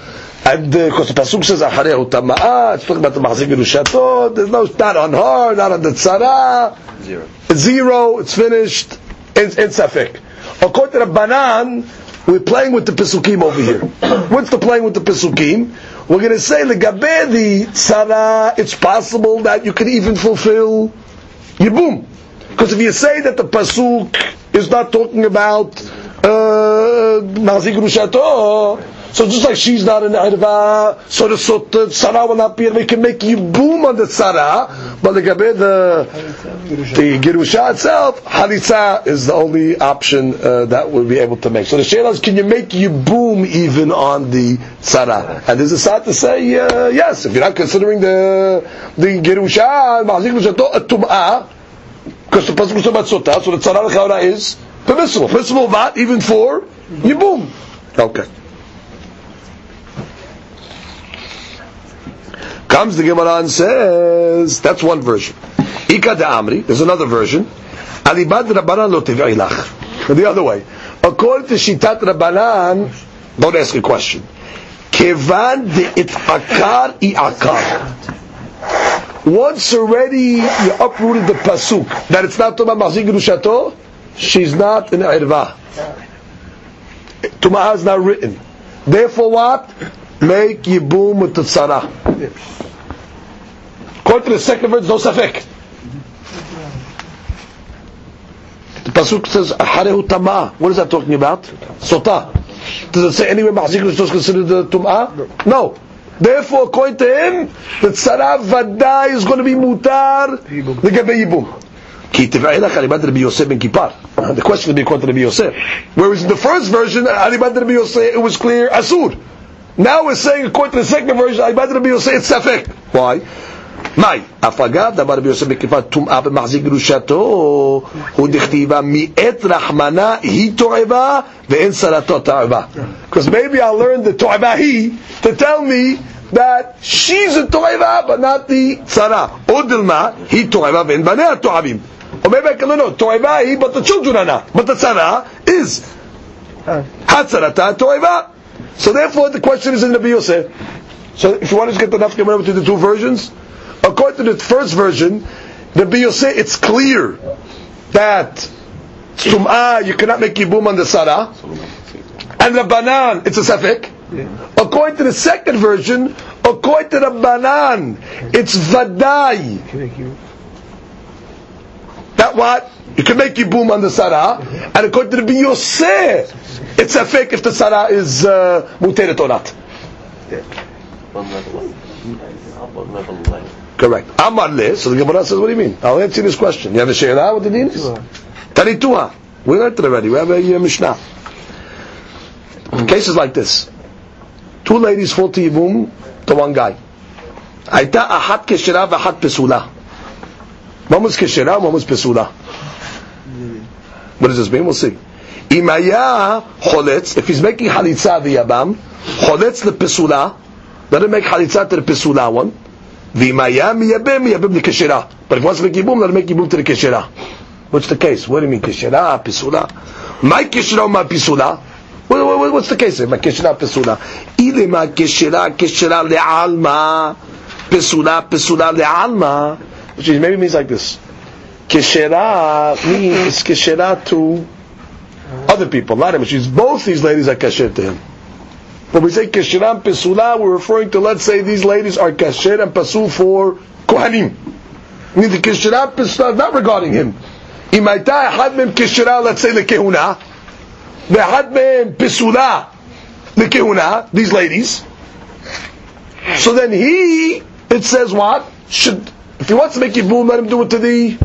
and because uh, the pasuk says acharehu tama'ah, it's talking about the mahzik gerushato. There's no not on her, not on the tzara. Zero. It's zero. It's finished. It's, it's safek. According to the banan, we're playing with the pesukim over here. What's the playing with the pesukim? We're going to say legabe the tzara. It's possible that you can even fulfill yibum. Because if you say that the pasuk is not talking about uh, Nazi Grushato, so just like she's not an Irva, so the the Tzara will not be, we can make yibum on the Tzara, but the Gabe, the, the Girusha itself, Halitza is the only option uh, that we'll be able to make. So the Shayla is, can you make yibum even on the Tzara? And there's a side to say, uh, yes, if you're not considering the, the Girusha, Mazik Grushato, a because the pasuk is about sota, so the l'chaura is permissible. Permissible not even for yibum. Okay. Comes the Gemara and says, that's one version. Ika de Amri, there's another version. Alibad Rabbanan lo tevi'ilach. The other way. According to Shitat Rabbanan, don't ask a question. Kevan de it'akar i'akar once already you uprooted the pasuk that it's not Tumah Mahzik Rushato, she's not in Irva. Tumah is not written. Therefore what? Make Yibum with the Tzara. According to the second verse, no safek. The pasuk says Harehu Tamah. What is that talking about? Sota. Does it say anywhere Mahzik Rushato is considered the Tumah? No. Therefore, according to him, the tzara vadai is going to be mutar לגבי ייבום. כי תבעי לך עליבד רבי יוסף בן כיפר. The question would be according to Rabbi Yosef. Whereas in the first version, עליבד רבי יוסף, it was clear, asur. Now we're saying, according to the second version, עליבד רבי יוסף, it's safek. Why? מאי, אף אגב, דבר רבי יוסף בכיפה טומאה במחזיק גרושתו, הוא דכתיבה מאת רחמנה היא תועבה ואין שרתו תועבה. Because maybe I'll learn the תועבה היא to tell me that she's a תועבה but not the צרה. או דלמה, היא תועבה ואין בניה תועבים. Or maybe I can learn, no, תועבה היא, but the children are not. But the צרה is הצרתה תועבה. So therefore the question is in the Yosef. So if you want to get the nafka to the two versions, according to the first version, the Biyoseh, it's clear that Sum'ah, you cannot make Yibum on the Tzara. And the Banan, it's a Safek. According to the second version, according to the Banan, it's Vadai. That what? You can make Yibum on the Tzara, and according to the Biyoseh, it's a fake if the Tzara is uh, mutated or not. Correct. Amar le, so the Gemara says, what do you mean? I'll answer this question. You have a Sheila? What the deen is? Taritua. We learned it already. We have a uh, Mishnah. Cases like this. Two ladies fall to Yibum to one guy. Aita, ahat כשרה v'ahat Pesula. מה מוז כשרה Pesula. What does this mean? We'll see. Imaya choletz. If he's making halitza the yabam, choletz the pesula. Let him make halitza to the pesula one. V'imaya miyabim miyabim the keshera. But if he wants to make yibum, let him make yibum to the keshera. What's the case? What do you mean keshera pesula? My keshera my pesula. What what What's the case? My keshera pesula. Ilema keshera le alma Pesula pesula le alma. Which maybe means like this. Keshera means keshera to other people, not him. She's both these ladies are kasher to him. When we say keshera and pesula, we're referring to let's say these ladies are kasher and pasul for kohanim. I mean the keshera pesula not regarding him. Imaita had mem keshera, let's say lekehuna, had mem pesula lekehuna. These ladies. So then he, it says what should if he wants to make yibum, let him do it to the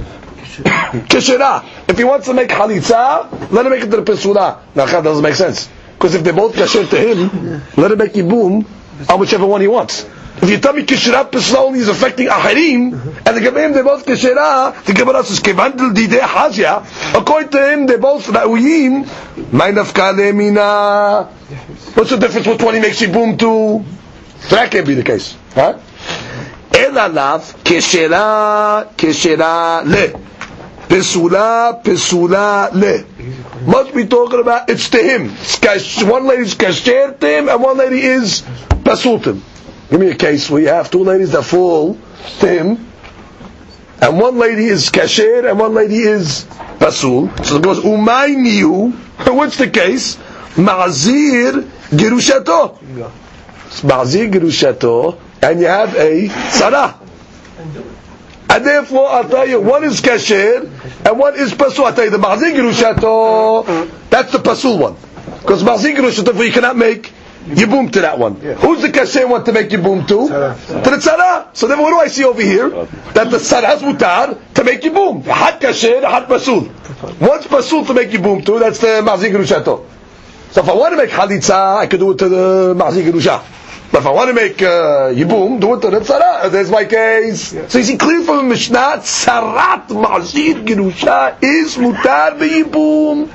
Kishira. If he wants to make halitza, let him make it to the pesula. Now that doesn't make sense. Because if they're both kasher to him, let him make yibum on whichever one he wants. If you tell me kishira pesula only is affecting ahirim, and the Gemara they're both kishira, the Gemara says kevandel dide hazya. According to him, they're both ra'uyim. Ma'inaf kale mina. What's the difference which one he makes yibum to? So that can't be the case. Right? אלא לאו כשרה, כשרה ל. פסולה, פסולה ל. Must be talking about, it's to him. It's kash- One lady's kasher to him, and one lady is pasul to him. Give me a case where you have two ladies that fall to him, and one lady is kasher, and one lady is pasul. So it goes, umayniu, what's the case? Ma'azir girushato. Ma'azir girushato, and you have a tzara. And therefore, I'll tell you, one is kasher and one is pasul. I'll tell you, the ma'azir girushato, that's the pasul one. Because ma'azir girushato, you cannot make yibum to that one. Who's the kasher one to make yibum to? To the tzara. So then what do I see over here? That the tzara has mutar to make yibum. Hat kasher, hat pasul. One's pasul to make yibum to, that's the ma'azir girushato. So if I want to make chalitza, I could do it to the ma'azir girusha. But if I want to make uh, yibum, do it to the tzara. There's my case. So you see clear from the Mishnah, tzarat ma'azir girusha is mutar b'yibum.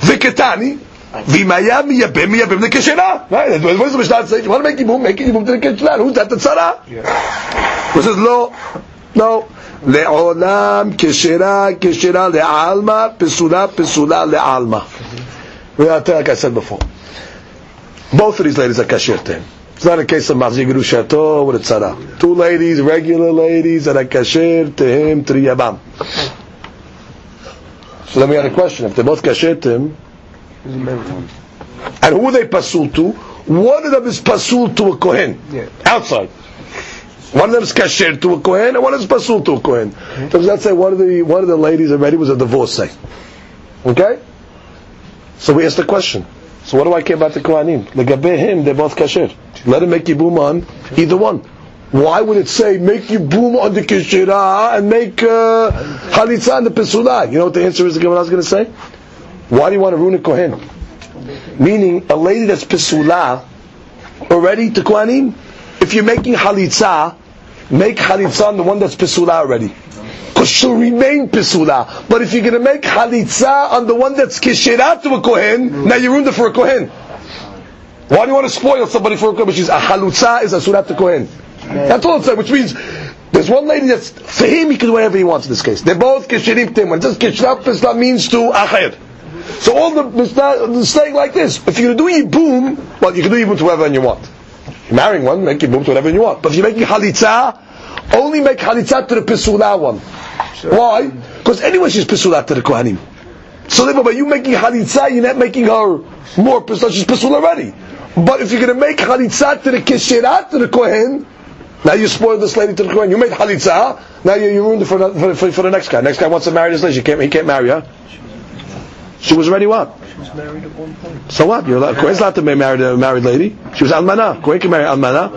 V'ketani, v'imaya miyabem miyabem lekeshena. Right? What does the Mishnah say? You want to make yibum, make yibum to the keshena. Who's that? The tzara. He says, no, no. לעולם כשרה כשרה לעלמא, פסולה פסולה לעלמא. Like I said before. Both of these ladies are kasher to him. It's not a case of mazig rushato with a tzara. Two ladies, regular ladies, that are kasher to him, to the yabam. So then we had a question. If they're both kasher to him, and who are they pasul to? One of them is pasul to a kohen, outside. One of them is kasher to a kohen, and one is pasul to a kohen. Mm-hmm. Does that say one of the one of the ladies already was a divorcee? Okay. So we asked the question. So what do I care about the Kohanim? Legabe him, they're both kasher. Let him make yibum on either one. Why would it say make yibum on the kishira and make uh, halitza on the pesula? You know what the answer is? Again, what I was going to say. Why do you want to ruin a kohen? Meaning a lady that's pesula already to Kohanim. If you're making halitza, make halitza on the one that's pesula already. Because she'll remain pesula. But if you're going to make halitza on the one that's kishirat to a kohen, now you ruined it for a kohen. Why do you want to spoil somebody for a kohen? Is a halutza is a surat to kohen. That's all it said. Which means there's one lady that's for him he can do whatever he wants in this case. They're both kishirim to him. When it says pesla means to acher. So all the saying like this: if you're going to do yibum, well, you can do yibum to whoever you want. You're marrying one, make yibum to whatever you want. But if you're making halitza, only make halitza to the pesula one. Why? Because anyway she's pesula to the kohanim. So therefore, by you making halitza, you're not making her more pesula. She's pesula already. But if you're going to make halitza to the kesherat to the kohen, now you spoiled this lady to the kohen. You made halitza, now you, you ruined it for, the- for, for, for the next guy. Next guy wants to marry this lady. Can't, he can't marry her. She was already what? She was married at one point. So what? You're allowed, Kohen's allowed to be married a married lady. She was almana. Kohen can marry almana.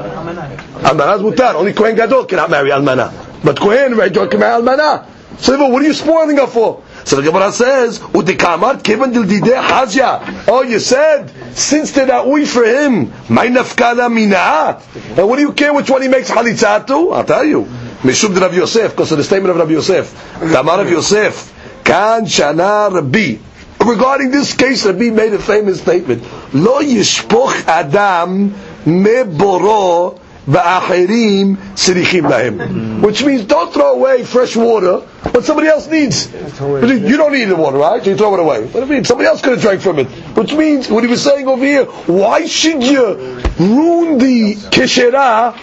Almana is mutar. Only Kohen gadol cannot marry almana. But Kohen regular can marry almana. So what are you spoiling her for? So the Gemara says, "Udikamar kevan dildideh hazya." Oh, you said since they're not we for him, my nafkala mina. And what do you care which one he makes halitzah to? I'll tell you. Mishum de Rav Yosef, because of the statement of Rav Yosef. Tamar of Yosef, kan shana Rabbi. Regarding this case, Rabbi made a famous statement. Lo yishpoch adam meboro va'achirim sirichim lahem. Which means don't throw away fresh water what somebody else needs. You don't need the water, right? So you throw it away. What do you mean? Somebody else could have drank from it. Which means, what he was saying over here, why should you ruin the kishera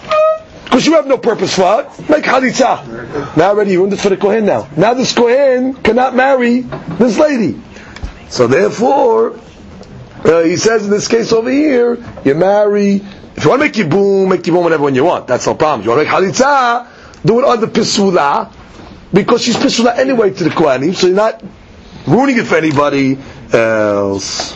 because you have no purpose for it. Make halitza. Now already you ruined it for the Kohen now. Now this Kohen cannot marry this lady. So therefore, uh, he says in this case over here, you marry, if you want to make yibum, make yibum whenever when you want. That's no problem. If you want to make halitza, do it under pisula, because she's pisula anyway to the Kohanim, so you're not ruining it for anybody else.